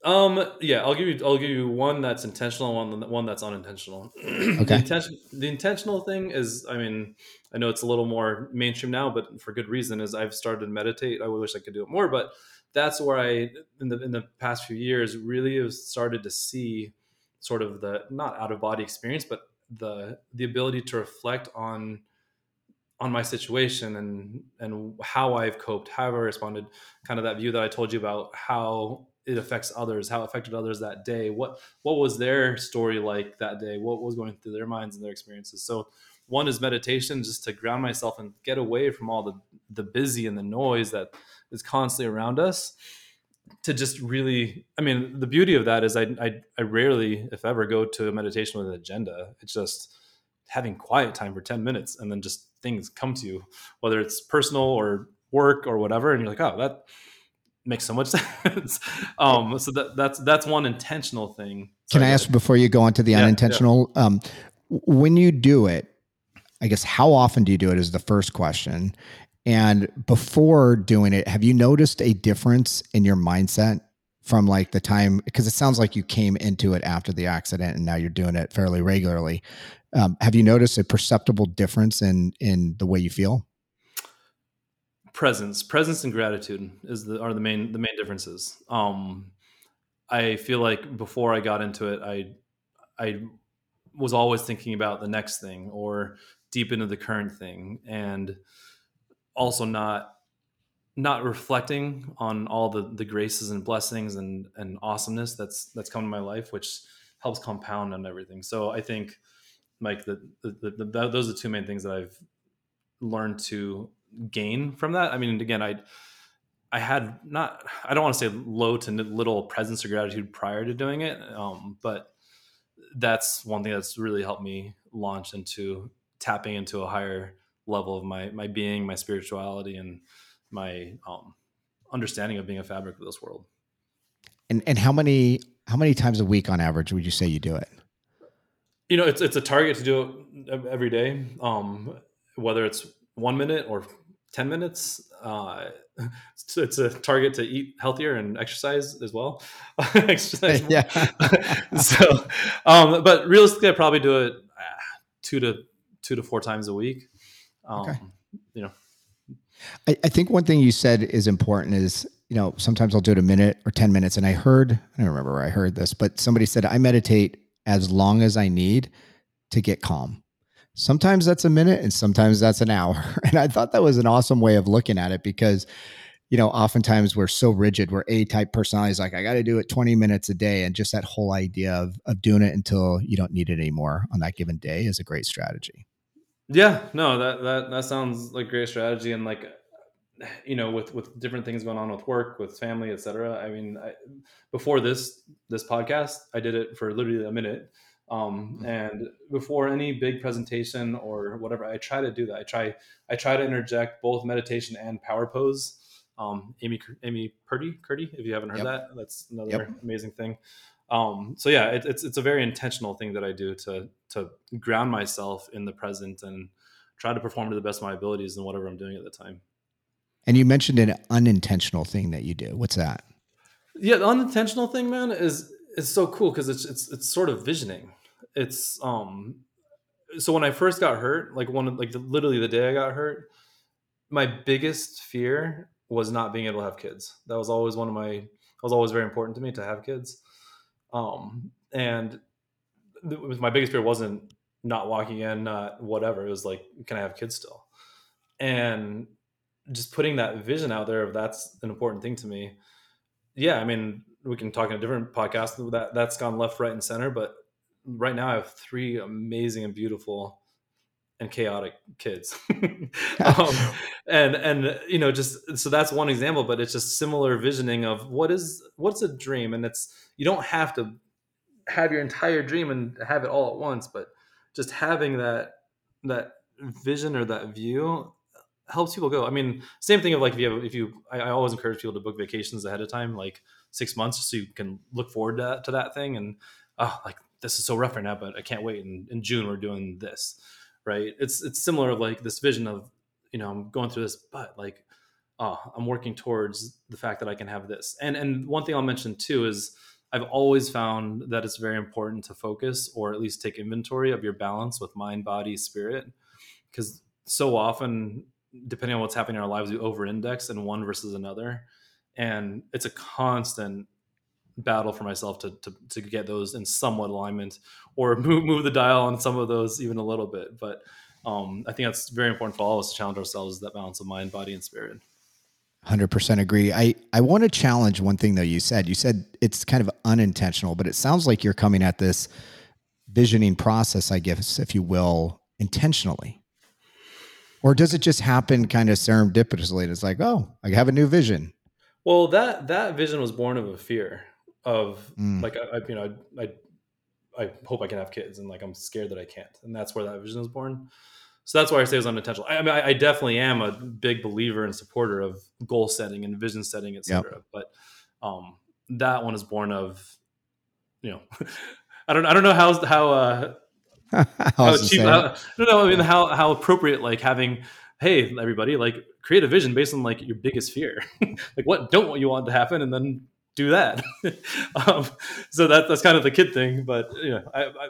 Um. Yeah, I'll give you. I'll give you one that's intentional, one one that's unintentional. [clears throat] Okay. the, intention, the intentional thing is, I mean, I know it's a little more mainstream now, but for good reason. Is I've started to meditate. I wish I could do it more, but that's where I, in the in the past few years, really have started to see sort of the not out of body experience, but the the ability to reflect on on my situation and and how I've coped, how I responded, kind of that view that I told you about how it affects others, how it affected others that day. What what was their story like that day? What was going through their minds and their experiences? So one is meditation, just to ground myself and get away from all the the busy and the noise that is constantly around us to just really i mean the beauty of that is I, I i rarely if ever go to a meditation with an agenda. It's just having quiet time for 10 minutes and then just things come to you whether it's personal or work or whatever and you're like oh that makes so much [laughs] sense. Um so that that's that's one intentional thing. Can i ask before you go on to the yeah, unintentional yeah. um when you do it i guess how often do you do it is the first question and before doing it, have you noticed a difference in your mindset from like the time? Because it sounds like you came into it after the accident and now you're doing it fairly regularly. Um, have you noticed a perceptible difference in in the way you feel? Presence, presence, and gratitude is the are the main the main differences. Um, I feel like before I got into it, I I was always thinking about the next thing or deep into the current thing and also not not reflecting on all the the graces and blessings and and awesomeness that's that's come to my life which helps compound on everything so i think like the, the, the, the those are the two main things that i've learned to gain from that i mean again i I had not, I don't want to say low to little presence or gratitude prior to doing it. Um, but that's one thing that's really helped me launch into tapping into a higher level of my, my being, my spirituality, and my um, understanding of being a fabric of this world. And, and how many, how many times a week on average would you say you do it? You know, it's, it's a target to do it every day. Um, whether it's one minute or 10 minutes. Uh, it's, [laughs] it's, a target to eat healthier and exercise as well. [laughs] exercise. [laughs] Yeah. so, um, but realistically, I probably do it uh, two to two to four times a week. Um, okay. You know, I, I think one thing you said is important is you know sometimes I'll do it a minute or ten minutes, and I heard I don't remember where I heard this, but somebody said I meditate as long as I need to get calm. Sometimes that's a minute and sometimes that's an hour. [laughs] And I thought that was an awesome way of looking at it because, you know, oftentimes we're so rigid. We're A type personalities, like, I got to do it 20 minutes a day. And just that whole idea of, of doing it until you don't need it anymore on that given day is a great strategy. Yeah, no, that, that, that sounds like great strategy. And like, you know, with, with different things going on with work, with family, etc. I mean, I, before this, this podcast, I did it for literally a minute um, mm-hmm. and before any big presentation or whatever i try to do that i try i try to interject both meditation and power pose um, amy amy purdy Cuddy if you haven't heard yep. that that's another yep. amazing thing um, so yeah it, it's it's a very intentional thing that i do to to ground myself in the present and try to perform to the best of my abilities in whatever i'm doing at the time and you mentioned an unintentional thing that you do what's that yeah the unintentional thing man is it's so cool because it's it's it's sort of visioning. It's um so when I first got hurt, like one like the, literally the day I got hurt, my biggest fear was not being able to have kids. That was always one of my was always very important to me to have kids. Um and th- my biggest fear wasn't not walking in, not whatever. It was like, can I have kids still? And just putting that vision out there of that's an important thing to me. Yeah, I mean, we can talk in a different podcast that that's gone left, right, and center. But right now, I have three amazing and beautiful and chaotic kids, [laughs] um, and and you know just so that's one example. But it's just similar visioning of what is what's a dream, and it's you don't have to have your entire dream and have it all at once, but just having that that vision or that view helps people go. I mean, same thing of like if you have if you I, I always encourage people to book vacations ahead of time, like six months so you can look forward to, to that thing and oh like this is so rough right now but i can't wait in, in june we're doing this right? It's it's similar of like this vision of you know i'm going through this but like oh i'm working towards the fact that i can have this. And and one thing i'll mention too is i've always found that it's very important to focus or at least take inventory of your balance with mind body spirit. Because so often depending on what's happening in our lives we over index in one versus another and it's a constant battle for myself to, to, to get those in somewhat alignment or [laughs] move, move the dial on some of those even a little bit. But um, I think that's very important for all of us to challenge ourselves that balance of mind, body, and spirit. 100% agree. I, I want to challenge one thing though you said. You said it's kind of unintentional, but it sounds like you're coming at this visioning process, I guess, if you will, intentionally. Or does it just happen kind of serendipitously? It's like, oh, I have a new vision. Well, that that vision was born of a fear of mm. like I, I, you know I, I I hope I can have kids and like I'm scared that I can't, and that's where that vision was born. So that's why I say it was unintentional. I, I mean, I, I, definitely am a big believer and supporter of goal setting and vision setting, etc. Yep. But um, that one is born of, you know, [laughs] I don't I don't know how how uh, [laughs] how cheap. How, I don't know. I mean, how how appropriate like having hey everybody like create a vision based on like your biggest fear [laughs] like what don't you want to happen and then do that [laughs] um, so that, that's kind of the kid thing but you know I, I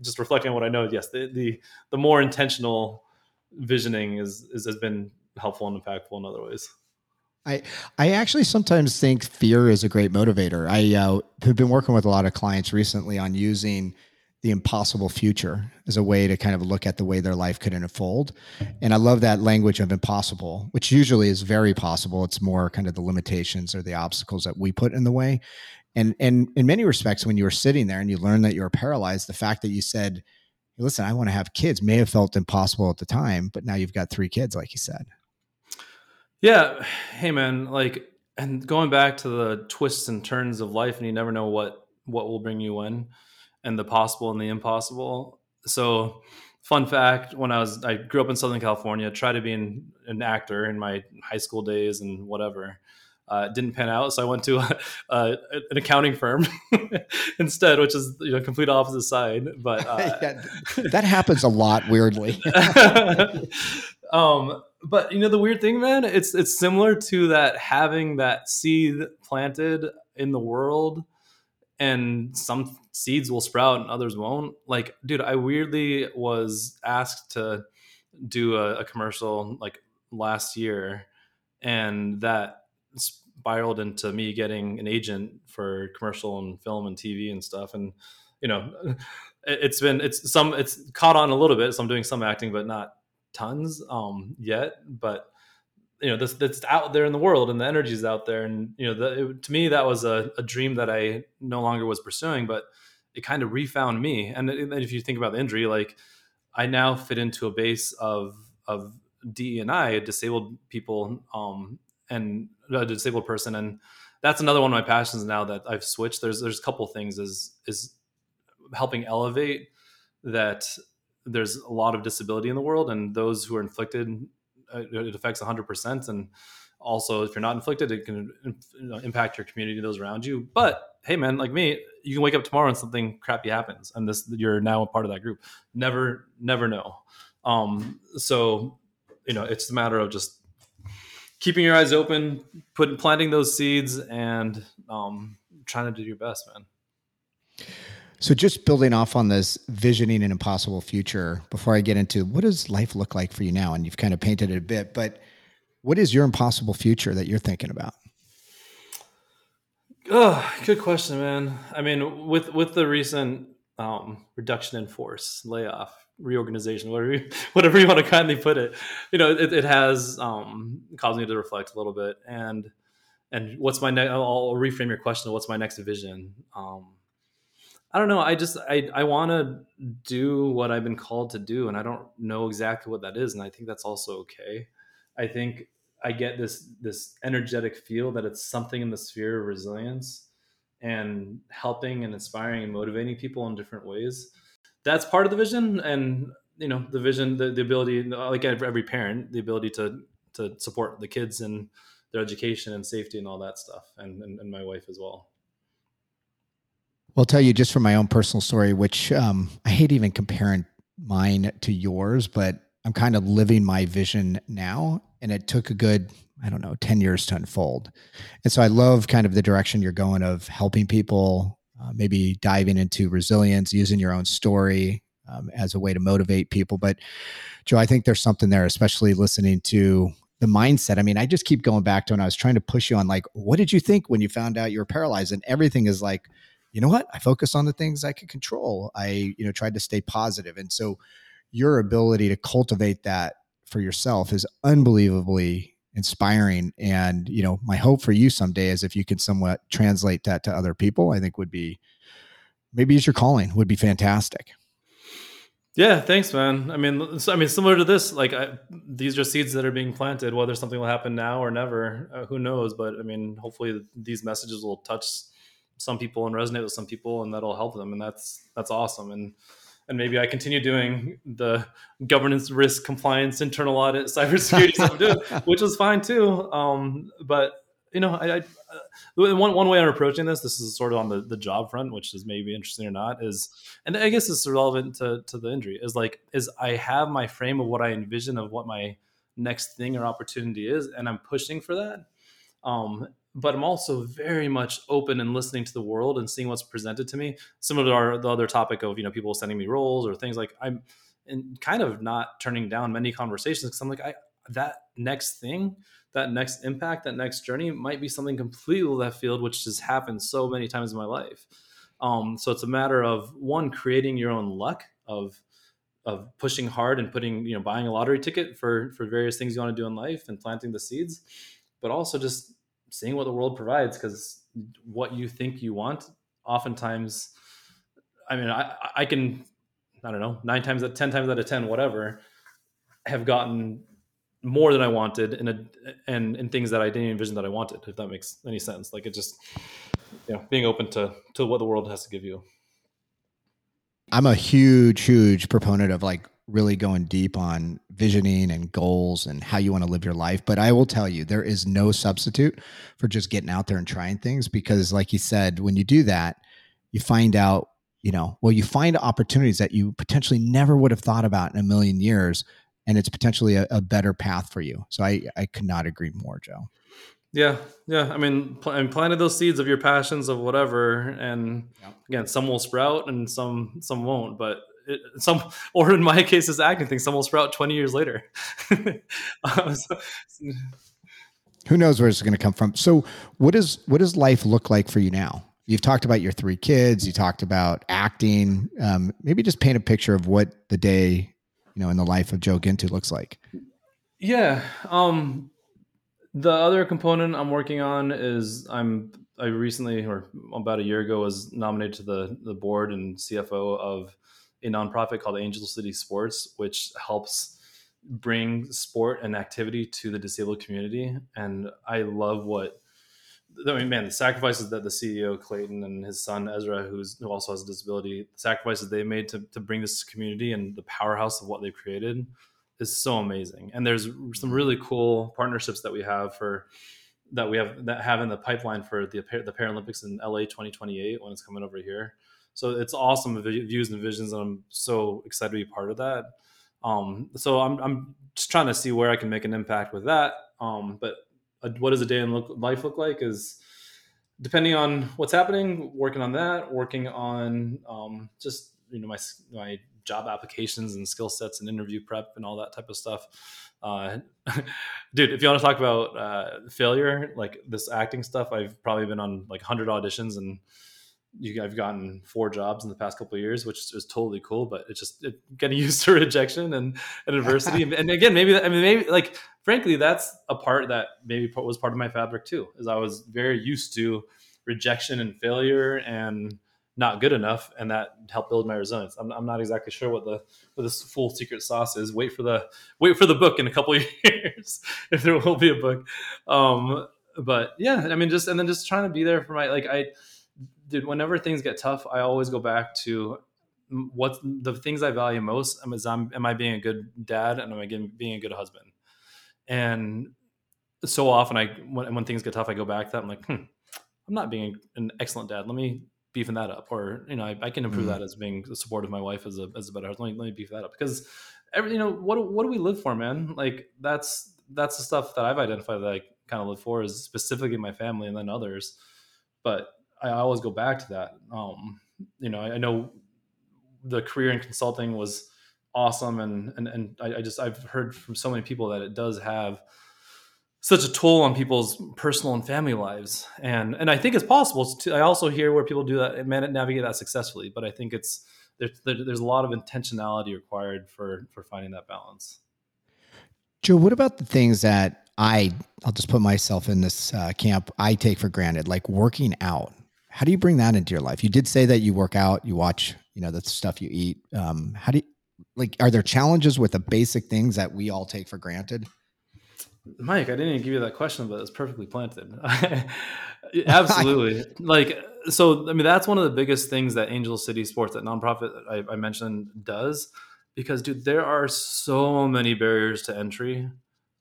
just reflecting on what i know yes the, the the more intentional visioning is, is has been helpful and impactful in other ways I I actually sometimes think fear is a great motivator. I uh, have been working with a lot of clients recently on using the impossible future as a way to kind of look at the way their life could unfold. And I love that language of impossible, which usually is very possible. It's more kind of the limitations or the obstacles that we put in the way. And and in many respects, when you were sitting there and you learned that you were paralyzed, the fact that you said, listen, I want to have kids may have felt impossible at the time, but now you've got three kids, like you said. Yeah. Hey man, like and going back to the twists and turns of life and you never know what what will bring you in and the possible and the impossible. So fun fact when i was i grew up in southern california tried to be an, an actor in my high school days and whatever. Uh, didn't pan out so i went to a, [laughs] a, an accounting firm [laughs] instead which is you know complete opposite side but [laughs] uh, yeah, that happens a lot weirdly. Um but you know the weird thing man it's it's similar to that having that seed planted in the world and some seeds will sprout and others won't. Like dude i weirdly was asked to do a, a commercial like last year and that spiraled into me getting an agent for commercial and film and tv and stuff. And you know it's been it's some it's caught on a little bit. So i'm doing some acting but not tons um, yet, but you know this that's out there in the world and the energy is out there. And you know the, it, to me that was a, a, dream that i no longer was pursuing but it kind of refound me. And, if you think about the injury like i now fit into a base of of de and i disabled people um and a disabled person. And that's another one of my passions now that i've switched. There's there's a couple things is is helping elevate that there's a lot of disability in the world, and those who are inflicted, it affects 100%. And also, if you're not inflicted, it can you know, impact your community, those around you. But hey, man, like me, you can wake up tomorrow and something crappy happens, and this you're now a part of that group. Never, never know. Um, so, you know, it's a matter of just keeping your eyes open, putting planting those seeds, and um, trying to do your best, man. So, just building off on this visioning an impossible future, before I get into what does life look like for you now, and you've kind of painted it a bit, but what is your impossible future that you're thinking about? Oh, good question, man. I mean, with with the recent um, reduction in force, layoff, reorganization, whatever you, [laughs] whatever you want to kindly put it, you know, it, it has um, caused me to reflect a little bit. And and what's my next? I'll reframe your question. What's my next vision? Um, I don't know. I just I I want to do what I've been called to do, and I don't know exactly what that is, and I think that's also okay. I think I get this this energetic feel that it's something in the sphere of resilience and helping and inspiring and motivating people in different ways. That's part of the vision, and you know the vision, the, the ability, like every parent, the ability to to support the kids and their education and safety and all that stuff, and, and, and my wife as well. I'll tell you just from my own personal story, which um, I hate even comparing mine to yours, but I'm kind of living my vision now. And it took a good, I don't know, 10 years to unfold. And so I love kind of the direction you're going of helping people, uh, maybe diving into resilience, using your own story um, as a way to motivate people. But Joe, I think there's something there, especially listening to the mindset. I mean, I just keep going back to when I was trying to push you on, like, what did you think when you found out you were paralyzed? And everything is like, you know what? I focus on the things I can control. I, you know, tried to stay positive. And so your ability to cultivate that for yourself is unbelievably inspiring. And, you know, my hope for you someday is if you can somewhat translate that to other people, I think would be maybe it's your calling would be fantastic. Yeah, thanks, man. I mean, I mean, similar to this, like I, these are seeds that are being planted. Whether something will happen now or never, uh, who knows? But I mean, hopefully, these messages will touch some people and resonate with some people and that'll help them and that's that's awesome and and maybe I continue doing the governance, risk, compliance, internal audit, [laughs] cybersecurity stuff, which is fine too. Um, but you know, I, I uh, one one way I'm approaching this, this is sort of on the, the job front, which is maybe interesting or not, is and I guess it's relevant to to the injury is like is I have my frame of what I envision of what my next thing or opportunity is, and I'm pushing for that. Um, but I'm also very much open and listening to the world and seeing what's presented to me. Similar to our, the other topic of you know people sending me roles or things like I'm and kind of not turning down many conversations because I'm like I that next thing, that next impact, that next journey might be something completely left field, which has happened so many times in my life. Um, so it's a matter of one creating your own luck of of pushing hard and putting you know buying a lottery ticket for for various things you want to do in life and planting the seeds, but also just seeing what the world provides because what you think you want oftentimes i mean i i can i don't know nine times out ten times out of ten whatever have gotten more than I wanted in a and in things that I didn't envision that I wanted, if that makes any sense. Like it just you know, being open to to what the world has to give you. I'm a huge, huge proponent of like really going deep on visioning and goals and how you want to live your life. But I will tell you, there is no substitute for just getting out there and trying things because, like you said, when you do that, you find out, you know, well, you find opportunities that you potentially never would have thought about in a million years. And it's potentially a, a better path for you. So I, I could not agree more, Joe. Yeah, yeah. I mean, pl- and planted those seeds of your passions of whatever, and yeah. again, some will sprout and some some won't. But it, some, [laughs] or in my case, this acting thing, some will sprout twenty years later. [laughs] um, so, Who knows where it's going to come from? So, what does what does life look like for you now? You've talked about your three kids. You talked about acting. Um, maybe just paint a picture of what the day, you know, in the life of Joe Guintu looks like. Yeah. Um, the other component I'm working on is I'm I recently or about a year ago was nominated to the the board and CFO of a nonprofit called Angel City Sports, which helps bring sport and activity to the disabled community. And I love what I mean, man, the sacrifices that the CEO Clayton and his son Ezra, who's who also has a disability, the sacrifices they made to to bring this community and the powerhouse of what they've created is so amazing. And there's some really cool partnerships that we have for that we have that have in the pipeline for the the Paralympics in LA 2028 when it's coming over here. So it's awesome views and visions, and I'm so excited to be part of that. Um, so I'm I'm just trying to see where I can make an impact with that. Um, but what does a day in look, life look like is depending on what's happening, working on that, working on um, just you know my my job applications and skill sets and interview prep and all that type of stuff. Uh, [laughs] dude, if you want to talk about uh, failure, like this acting stuff, I've probably been on like 100 auditions and you, I've gotten four jobs in the past couple of years, which is, totally cool. But it's just it, getting [laughs] used to rejection and, and [laughs] adversity. and again, maybe I mean maybe like frankly, that's a part that maybe was part of my fabric too, is I was very used to rejection and failure and not good enough, and that helped build my resilience. I'm, I'm not exactly sure what the what this full secret sauce is. Wait for the wait for the book in a couple [laughs] of years if there will be a book. Um, but yeah, I mean, just and then just trying to be there for my like I did. Whenever things get tough, I always go back to what the things I value most. Am, is I'm, am I being a good dad and am I being a good husband? And so often I when, when things get tough, I go back to that. I'm like, hmm, I'm not being an excellent dad. Let me beefing that up or you know I, I can improve mm that as being supportive of my wife as a as a better husband let me, let me beef that up because every you know what what do we live for man like that's that's the stuff that I've identified that I kind of live for is specifically my family and then others but I always go back to that. Um you know I, I know the career in consulting was awesome and and, and I, I just I've heard from so many people that it does have such a toll on people's personal and family lives. And and i think it's possible to, i also hear where people do that and navigate that successfully but i think it's there's there's a lot of intentionality required for for finding that balance. Joe what about the things that i i'll just put myself in this uh, camp i take for granted like working out how do you bring that into your life you did say that you work out you watch you know the stuff you eat um, how do you like are there challenges with the basic things that we all take for granted Mike, I didn't even give you that question, but it's perfectly planted. [laughs] [laughs] Absolutely. like, so, I mean, that's one of the biggest things that Angel City Sports, that nonprofit I, I mentioned, does. Because, dude, there are so many barriers to entry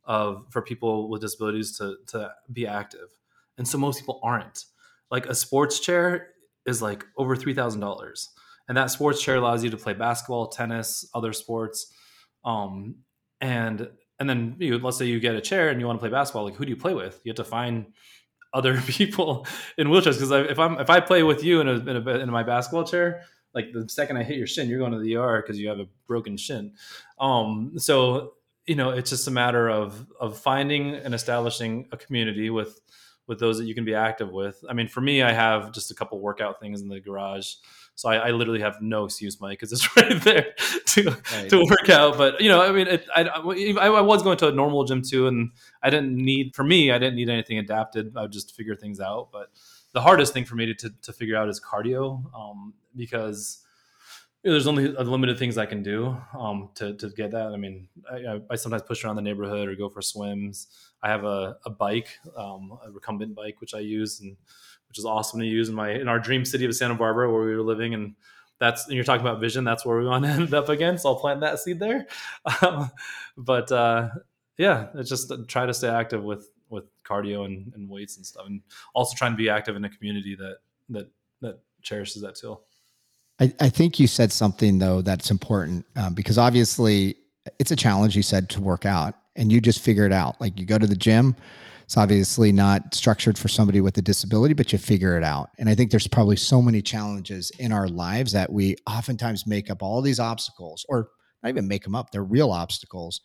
of for people with disabilities to to be active, and so most people aren't. Like a sports chair is like over three thousand dollars, and that sports chair allows you to play basketball, tennis, other sports, um, and and then you let's say you get a chair and you want to play basketball like who do you play with? You have to find [laughs] other [laughs] people in wheelchairs because if i'm if i play with you in a, in, a, in my basketball chair like the second i hit your shin you're going to the er because you have a broken shin. Um so you know it's just a matter of of finding and establishing a community with with those that you can be active with i mean for me i have just a couple workout things in the garage so I, I literally have no excuse, Mike, because it's [laughs] right there to right. to work out. But you know, I mean, it, I, I was going to a normal gym too, and I didn't need for me, I didn't need anything adapted. I would just figure things out. But the hardest thing for me to to, to figure out is cardio, um, because there's only limited things I can do um, to, to get that. I mean, I, I, sometimes push around the neighborhood or go for swims. I have a, a bike, um, a recumbent bike, which I use and which is awesome to use in my in our dream city of Santa Barbara where we were living. And that's and you're talking about vision. That's where we want to [laughs] end up again. So I'll plant that seed there. Um, but uh, yeah, it's just try to stay active with with cardio and, and weights and stuff, and also trying to be active in a community that that that cherishes that too. I, I think you said something though that's important um, because obviously it's a challenge. You said to work out, and you just figure it out. Like you go to the gym. It's obviously not structured for somebody with a disability, but you figure it out. And I think there's probably so many challenges in our lives that we oftentimes make up all these obstacles, or not even make them up. They're real obstacles,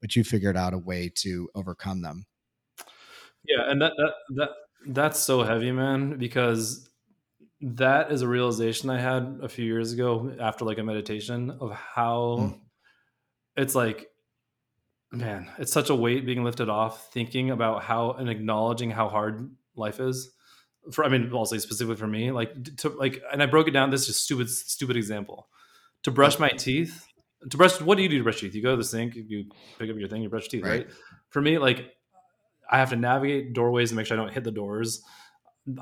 but you figured out a way to overcome them. Yeah, and that that that that's so heavy, man, because that is a realization I had a few years ago after like a meditation of how mm. it's like man, it's such a weight being lifted off thinking about how and acknowledging how hard life is. For I mean, also specifically for me, like to like, and I broke it down. This is stupid, stupid example. To brush my teeth, to brush. What do you do to brush teeth? You go to the sink, you pick up your thing, you brush teeth, right? right? For me, like I have to navigate doorways and make sure I don't hit the doors.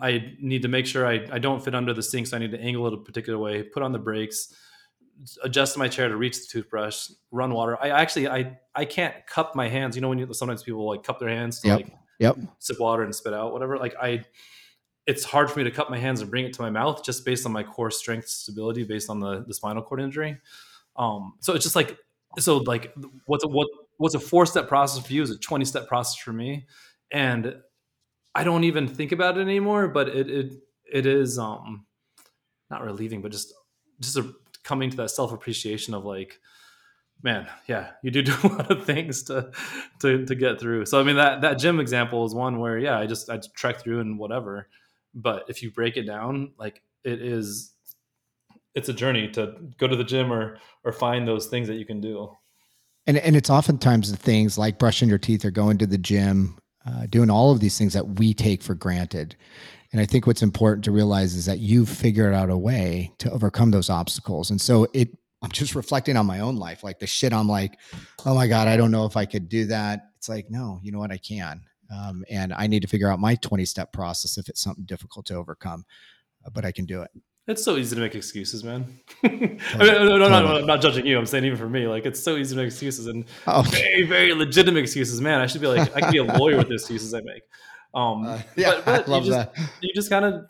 I need to make sure I, I don't fit under the sink, so I need to angle it a particular way, put on the brakes, adjust my chair to reach the toothbrush, run water. I actually I I can't cup my hands. You know when you, sometimes people like cup their hands to yep. like yep. sip water and spit out whatever. Like I, it's hard for me to cup my hands and bring it to my mouth just based on my core strength stability based on the the spinal cord injury. Um, so it's just like so like what's a what what's a four step process for you is a twenty step process for me, and I don't even think about it anymore, but it it it is um not relieving, but just just a, coming to that self appreciation of like, man, yeah, you do [laughs] do a lot of things to to to get through. So I mean that that gym example is one where yeah, I just I trek through and whatever. But if you break it down, like it is it's a journey to go to the gym or or find those things that you can do. And and it's oftentimes the things like brushing your teeth or going to the gym uh, doing all of these things that we take for granted. And I think what's important to realize is that you've figured out a way to overcome those obstacles. And so it, I'm just reflecting on my own life, like the shit I'm like, oh my God, I don't know if I could do that. It's like, no, you know what? I can. Um, and I need to figure out my 20 step process if it's something difficult to overcome, uh, but I can do it. It's so easy to make excuses, man. [laughs] I mean, no, no, no, I'm not judging you. I'm saying even for me, like it's so easy to make excuses and oh. very, very legitimate excuses. Man, I should be like, I could be a [laughs] lawyer with the excuses I make. Um, uh, yeah, but, [laughs] but I love you just, that. You just kind of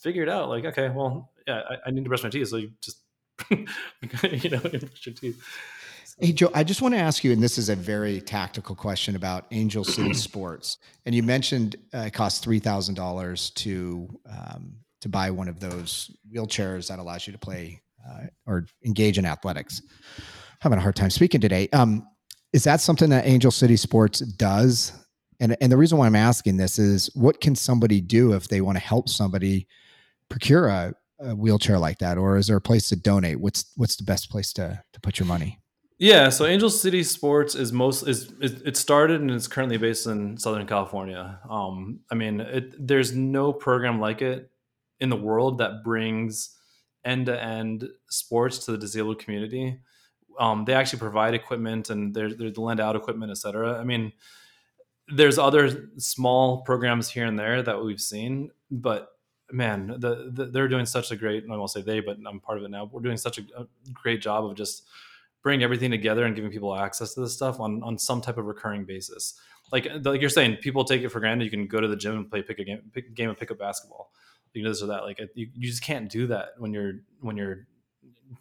figure it out. Like, okay, well, yeah, I, I need to brush my teeth, so you just, you know, brush your teeth. Hey Joe, I just want to ask you, and this is a very tactical question about Angel City [clears throat] Sports. And you mentioned uh, it costs three thousand dollars to um, to buy one of those wheelchairs that allows you to play uh, or engage in athletics. I'm having a hard time speaking today. Um, is that something that Angel City Sports does? And and the reason why I'm asking this is, what can somebody do if they want to help somebody procure a, a wheelchair like that, or is there a place to donate? What's what's the best place to to put your money? Yeah, so Angel City Sports is most is, is it started and it's currently based in Southern California. Um, I mean, it, there's no program like it in the world that brings end to end sports to the disabled community. Um, they actually provide equipment and they're, they're the lend out equipment, et cetera. I mean, there's other small programs here and there that we've seen, but man, the, the, they're doing such a great, I won't say they, but I'm part of it now. We're doing such a, a great job of just bringing everything together and giving people access to this stuff on, on some type of recurring basis. Like, like you're saying, people take it for granted. You can go to the gym and play pick a game, pick game of pickup basketball you know this or that like you, you just can't do that when you're when you're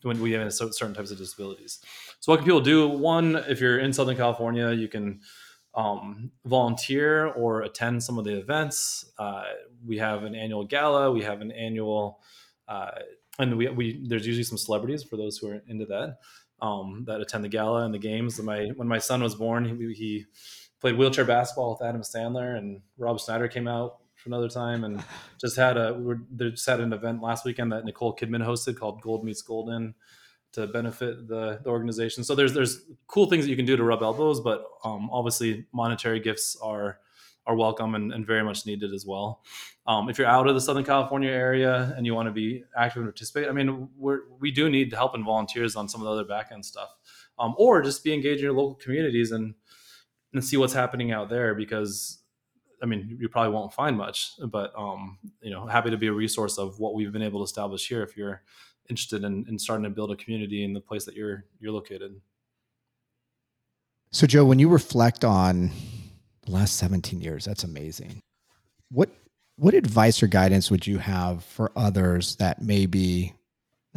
when we have certain types of disabilities. So what can people do? One if you're in southern california you can um, volunteer or attend some of the events. Uh, we have an annual gala we have an annual uh, and we, we there's usually some celebrities for those who are into that um, that attend the gala and the games. My when my son was born he, he played wheelchair basketball with adam sandler and rob schneider came out for another time, and just had a we just had an event last weekend that Nicole Kidman hosted called Gold Meets Golden to benefit the, the organization. So there's there's cool things that you can do to rub elbows, but um, obviously monetary gifts are are welcome and, and very much needed as well. Um, if you're out of the Southern California area and you want to be active and participate, I mean, we're, we do need help and volunteers on some of the other back end stuff, um, or just be engaged in your local communities and and see what's happening out there because I mean, you probably won't find much, but um, you know, happy to be a resource of what we've been able to establish here. If you're interested in, in starting to build a community in the place that you're you're located. So, Joe, when you reflect on the last 17 years, that's amazing. What what advice or guidance would you have for others that maybe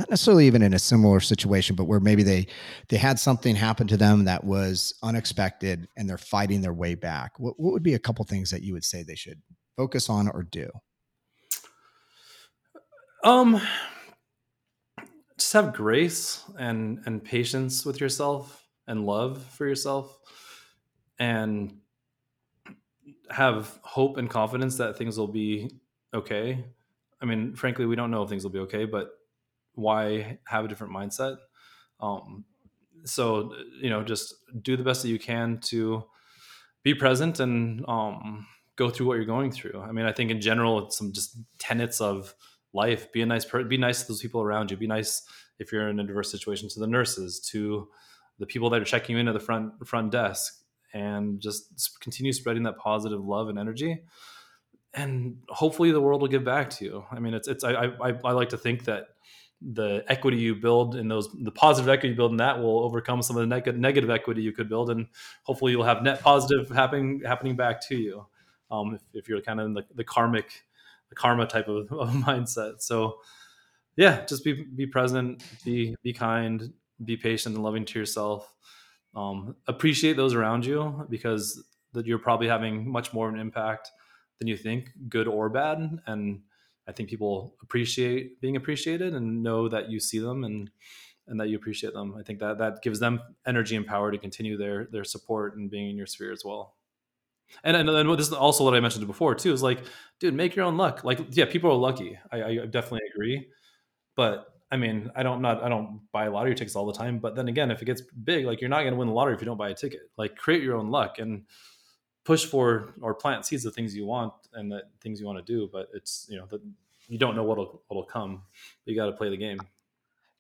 not necessarily even in a similar situation, but where maybe they they had something happen to them that was unexpected and they're fighting their way back. What what would be a couple things that you would say they should focus on or do? Um just have grace and and patience with yourself and love for yourself and have hope and confidence that things will be okay. I mean, frankly, we don't know if things will be okay, but why have a different mindset? Um, so you know, just do the best that you can to be present and um, go through what you're going through. I mean, I think in general, it's some just tenets of life. Be a nice person. Be nice to those people around you. Be nice if you're in a diverse situation to the nurses, to the people that are checking you in at the front front desk, and just continue spreading that positive love and energy. And hopefully, the world will give back to you. I mean, it's it's I I, I like to think that the equity you build in those the positive equity you build in that will overcome some of the neg- negative equity you could build and hopefully you'll have net positive happening happening back to you um, if, if, you're kind of in the, the karmic the karma type of, [laughs] of, mindset. So yeah just be be present be be kind be patient and loving to yourself. Um, appreciate those around you because that you're probably having much more of an impact than you think good or bad. And I think people appreciate being appreciated and know that you see them and and that you appreciate them. I think that that gives them energy and power to continue their their support and being in your sphere as well. And and then this is also what I mentioned before too is like, dude, make your own luck. Like, yeah, people are lucky. I, I definitely agree, but I mean, I don't not I don't buy lottery tickets all the time. But then again, if it gets big, like you're not going to win the lottery if you don't buy a ticket. Like, create your own luck and push for or plant seeds of things you want and the things you want to do. But it's you know the, you don't know what'll what'll come. You got to play the game.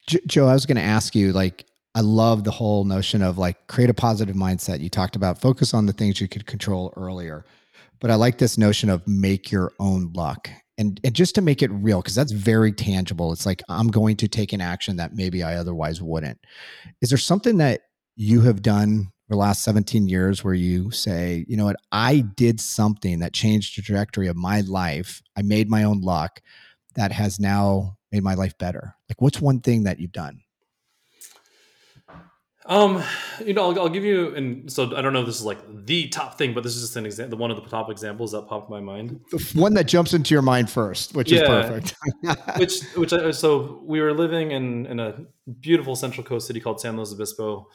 Joe, I was going to ask you like I love the whole notion of like create a positive mindset. You talked about focus on the things you could control earlier. But I like this notion of make your own luck. And, and just to make it real, because that's very tangible. It's like I'm going to take an action that maybe I otherwise wouldn't. Is there something that you have done the last 17 years where you say, you know what, I did something that changed the trajectory of my life. I made my own luck that has now made my life better? Like, what's one thing that you've done? Um, you know, I'll, I'll, give you, and so I don't know if this is like the top thing, but this is just an example, one of the top examples that popped my mind. The one that jumps into your mind first, which yeah, is perfect. [laughs] which, which, I, so we were living in in a beautiful Central Coast city called San Luis Obispo,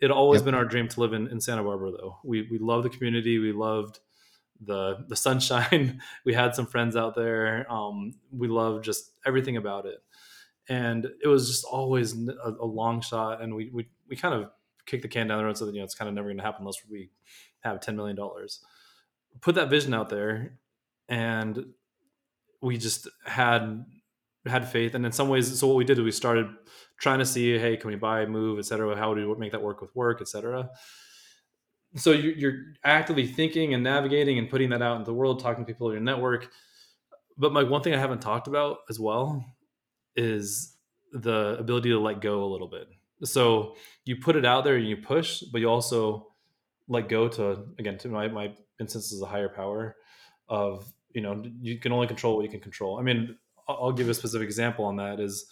it always yep. been our dream to live in, in Santa Barbara though. We we love the community. We loved the the sunshine. [laughs] we had some friends out there. Um, we loved just everything about it. And it was just always a, a long shot. And we, we, we kind of kicked the can down the road so that, you know, it's kind of never going to happen unless we have $10 million. Put that vision out there. And we just had had faith. And in some ways so what we did is we started trying to see hey can we buy move etc how do we make that work with work etc so you're actively thinking and navigating and putting that out into the world talking to people in your network. But my one thing i haven't talked about as well is the ability to let go a little bit. So you put it out there and you push but you also let go to again to my, my instance is a higher power of you know you can only control what you can control. I mean I'll give a specific example on that is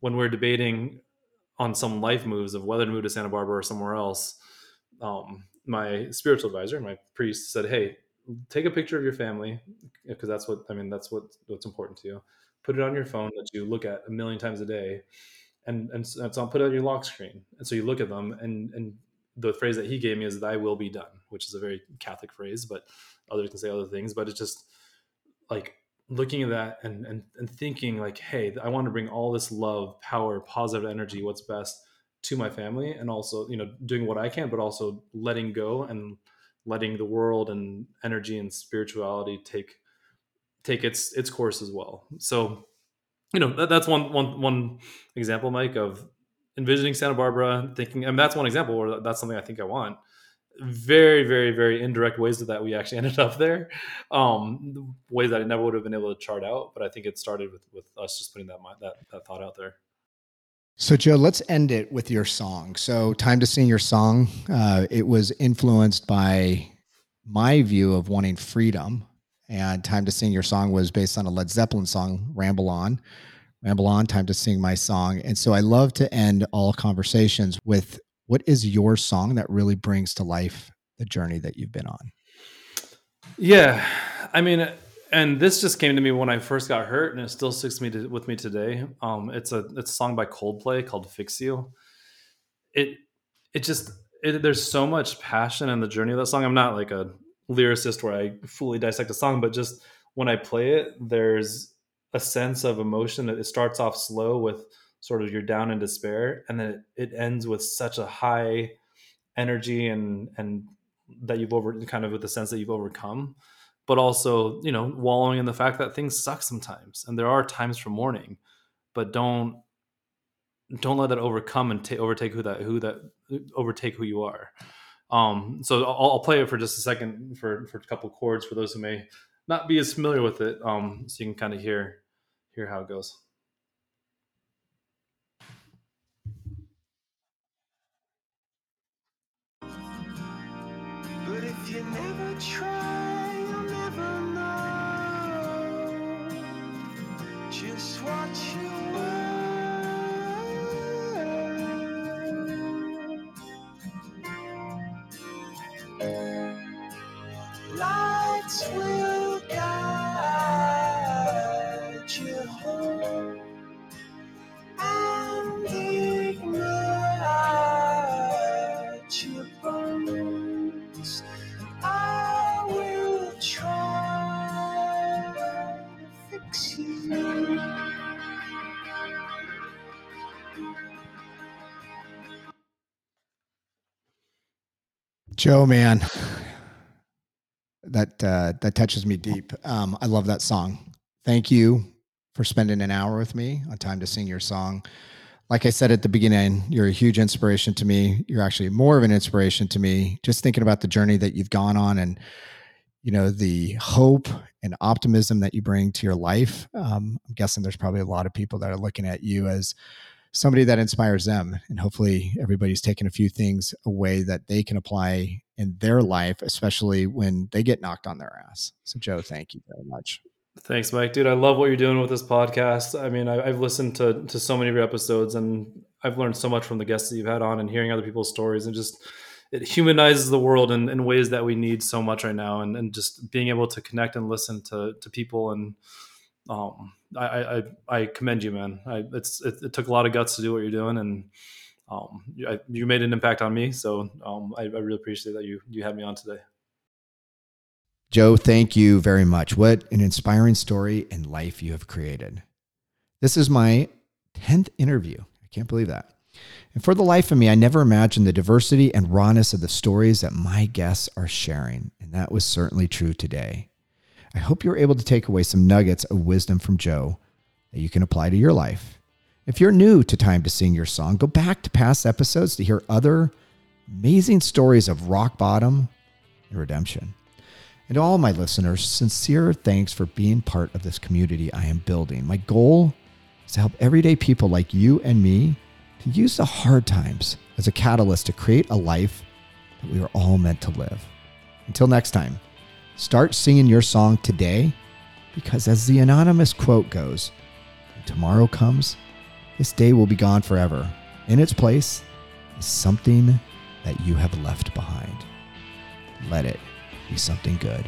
when we're debating on some life moves of whether to move to Santa Barbara or somewhere else. Um, my spiritual advisor, my priest, said, "Hey, take a picture of your family because that's what I mean. That's what what's important to you. Put it on your phone that you look at a million times a day, and and so, so put it on your lock screen. And so you look at them, and and the phrase that he gave me is "Thy will be done," which is a very Catholic phrase, but others can say other things. But it's just like looking at that and, and and thinking like hey i want to bring all this love power positive energy what's best to my family and also you know doing what i can but also letting go and letting the world and energy and spirituality take take its its course as well. So, you know, that, that's one one one example, Mike, of envisioning Santa Barbara, thinking, and that's one example where that's something I think I want. Very, very, very indirect ways that we actually [laughs] ended up there. Um, ways that I never would have been able to chart out, but I think it started with with us just putting that that that thought out there. So, Joe, let's end it with your song. So, Time to Sing Your Song, uh, it was influenced by my view of wanting freedom. And Time to Sing Your Song was based on a Led Zeppelin song, Ramble On. Ramble On, time to sing my song. And so I love to end all conversations with what is your song that really brings to life the journey that you've been on? Yeah. I mean, and this just came to me when I first got hurt, and it still sticks me to, with me today. Um, it's a it's a song by Coldplay called "Fix You." It it just it, there's so much passion in the journey of that song. I'm not like a lyricist where I fully dissect a song, but just when I play it, there's a sense of emotion. It starts off slow with sort of you're down in despair, and then it, it ends with such a high energy and and that you've over kind of with the sense that you've overcome but also you know wallowing in the fact that things suck sometimes and there are times for mourning but don't don't let that overcome and ta- overtake who that who that overtake who you are. Um so I'll, I'll, play it for just a second for for a couple chords for those who may not be as familiar with it um so you can kind of hear hear how it goes but if you'll never try just what you Joe, man, that uh, that touches me deep. Um, I love that song. Thank you for spending an hour with me on time to sing your song. Like I said at the beginning, you're a huge inspiration to me. You're actually more of an inspiration to me. Just thinking about the journey that you've gone on, and you know the hope and optimism that you bring to your life. Um, I'm guessing there's probably a lot of people that are looking at you as somebody that inspires them. And hopefully, everybody's taken a few things away that they can apply in their life, especially when they get knocked on their ass. So, Joe, thank you very much. Thanks, Mike. Dude, I love what you're doing with this podcast. I mean, I, have listened to to so many of your episodes, and I've learned so much from the guests that you've had on, and hearing other people's stories, and just it humanizes the world in, in ways that we need so much right now, and, and just being able to connect and listen to to people and um, I, I, I commend you, man. I, it's it, it, took a lot of guts to do what you're doing, and um, I, you made an impact on me. So um, I, I really appreciate that you you had me on today. Joe, thank you very much. What an inspiring story and life you have created. This is my 10th interview. I can't believe that. And for the life of me, I never imagined the diversity and rawness of the stories that my guests are sharing. And that was certainly true today. I hope you're able to take away some nuggets of wisdom from Joe that you can apply to your life. If you're new to Time to Sing Your Song, go back to past episodes to hear other amazing stories of rock bottom and redemption. And to all my listeners, sincere thanks for being part of this community I am building. My goal is to help everyday people like you and me to use the hard times as a catalyst to create a life that we are all meant to live. Until next time. Start singing your song today because, as the anonymous quote goes, tomorrow comes, this day will be gone forever. In its place is something that you have left behind. Let it be something good.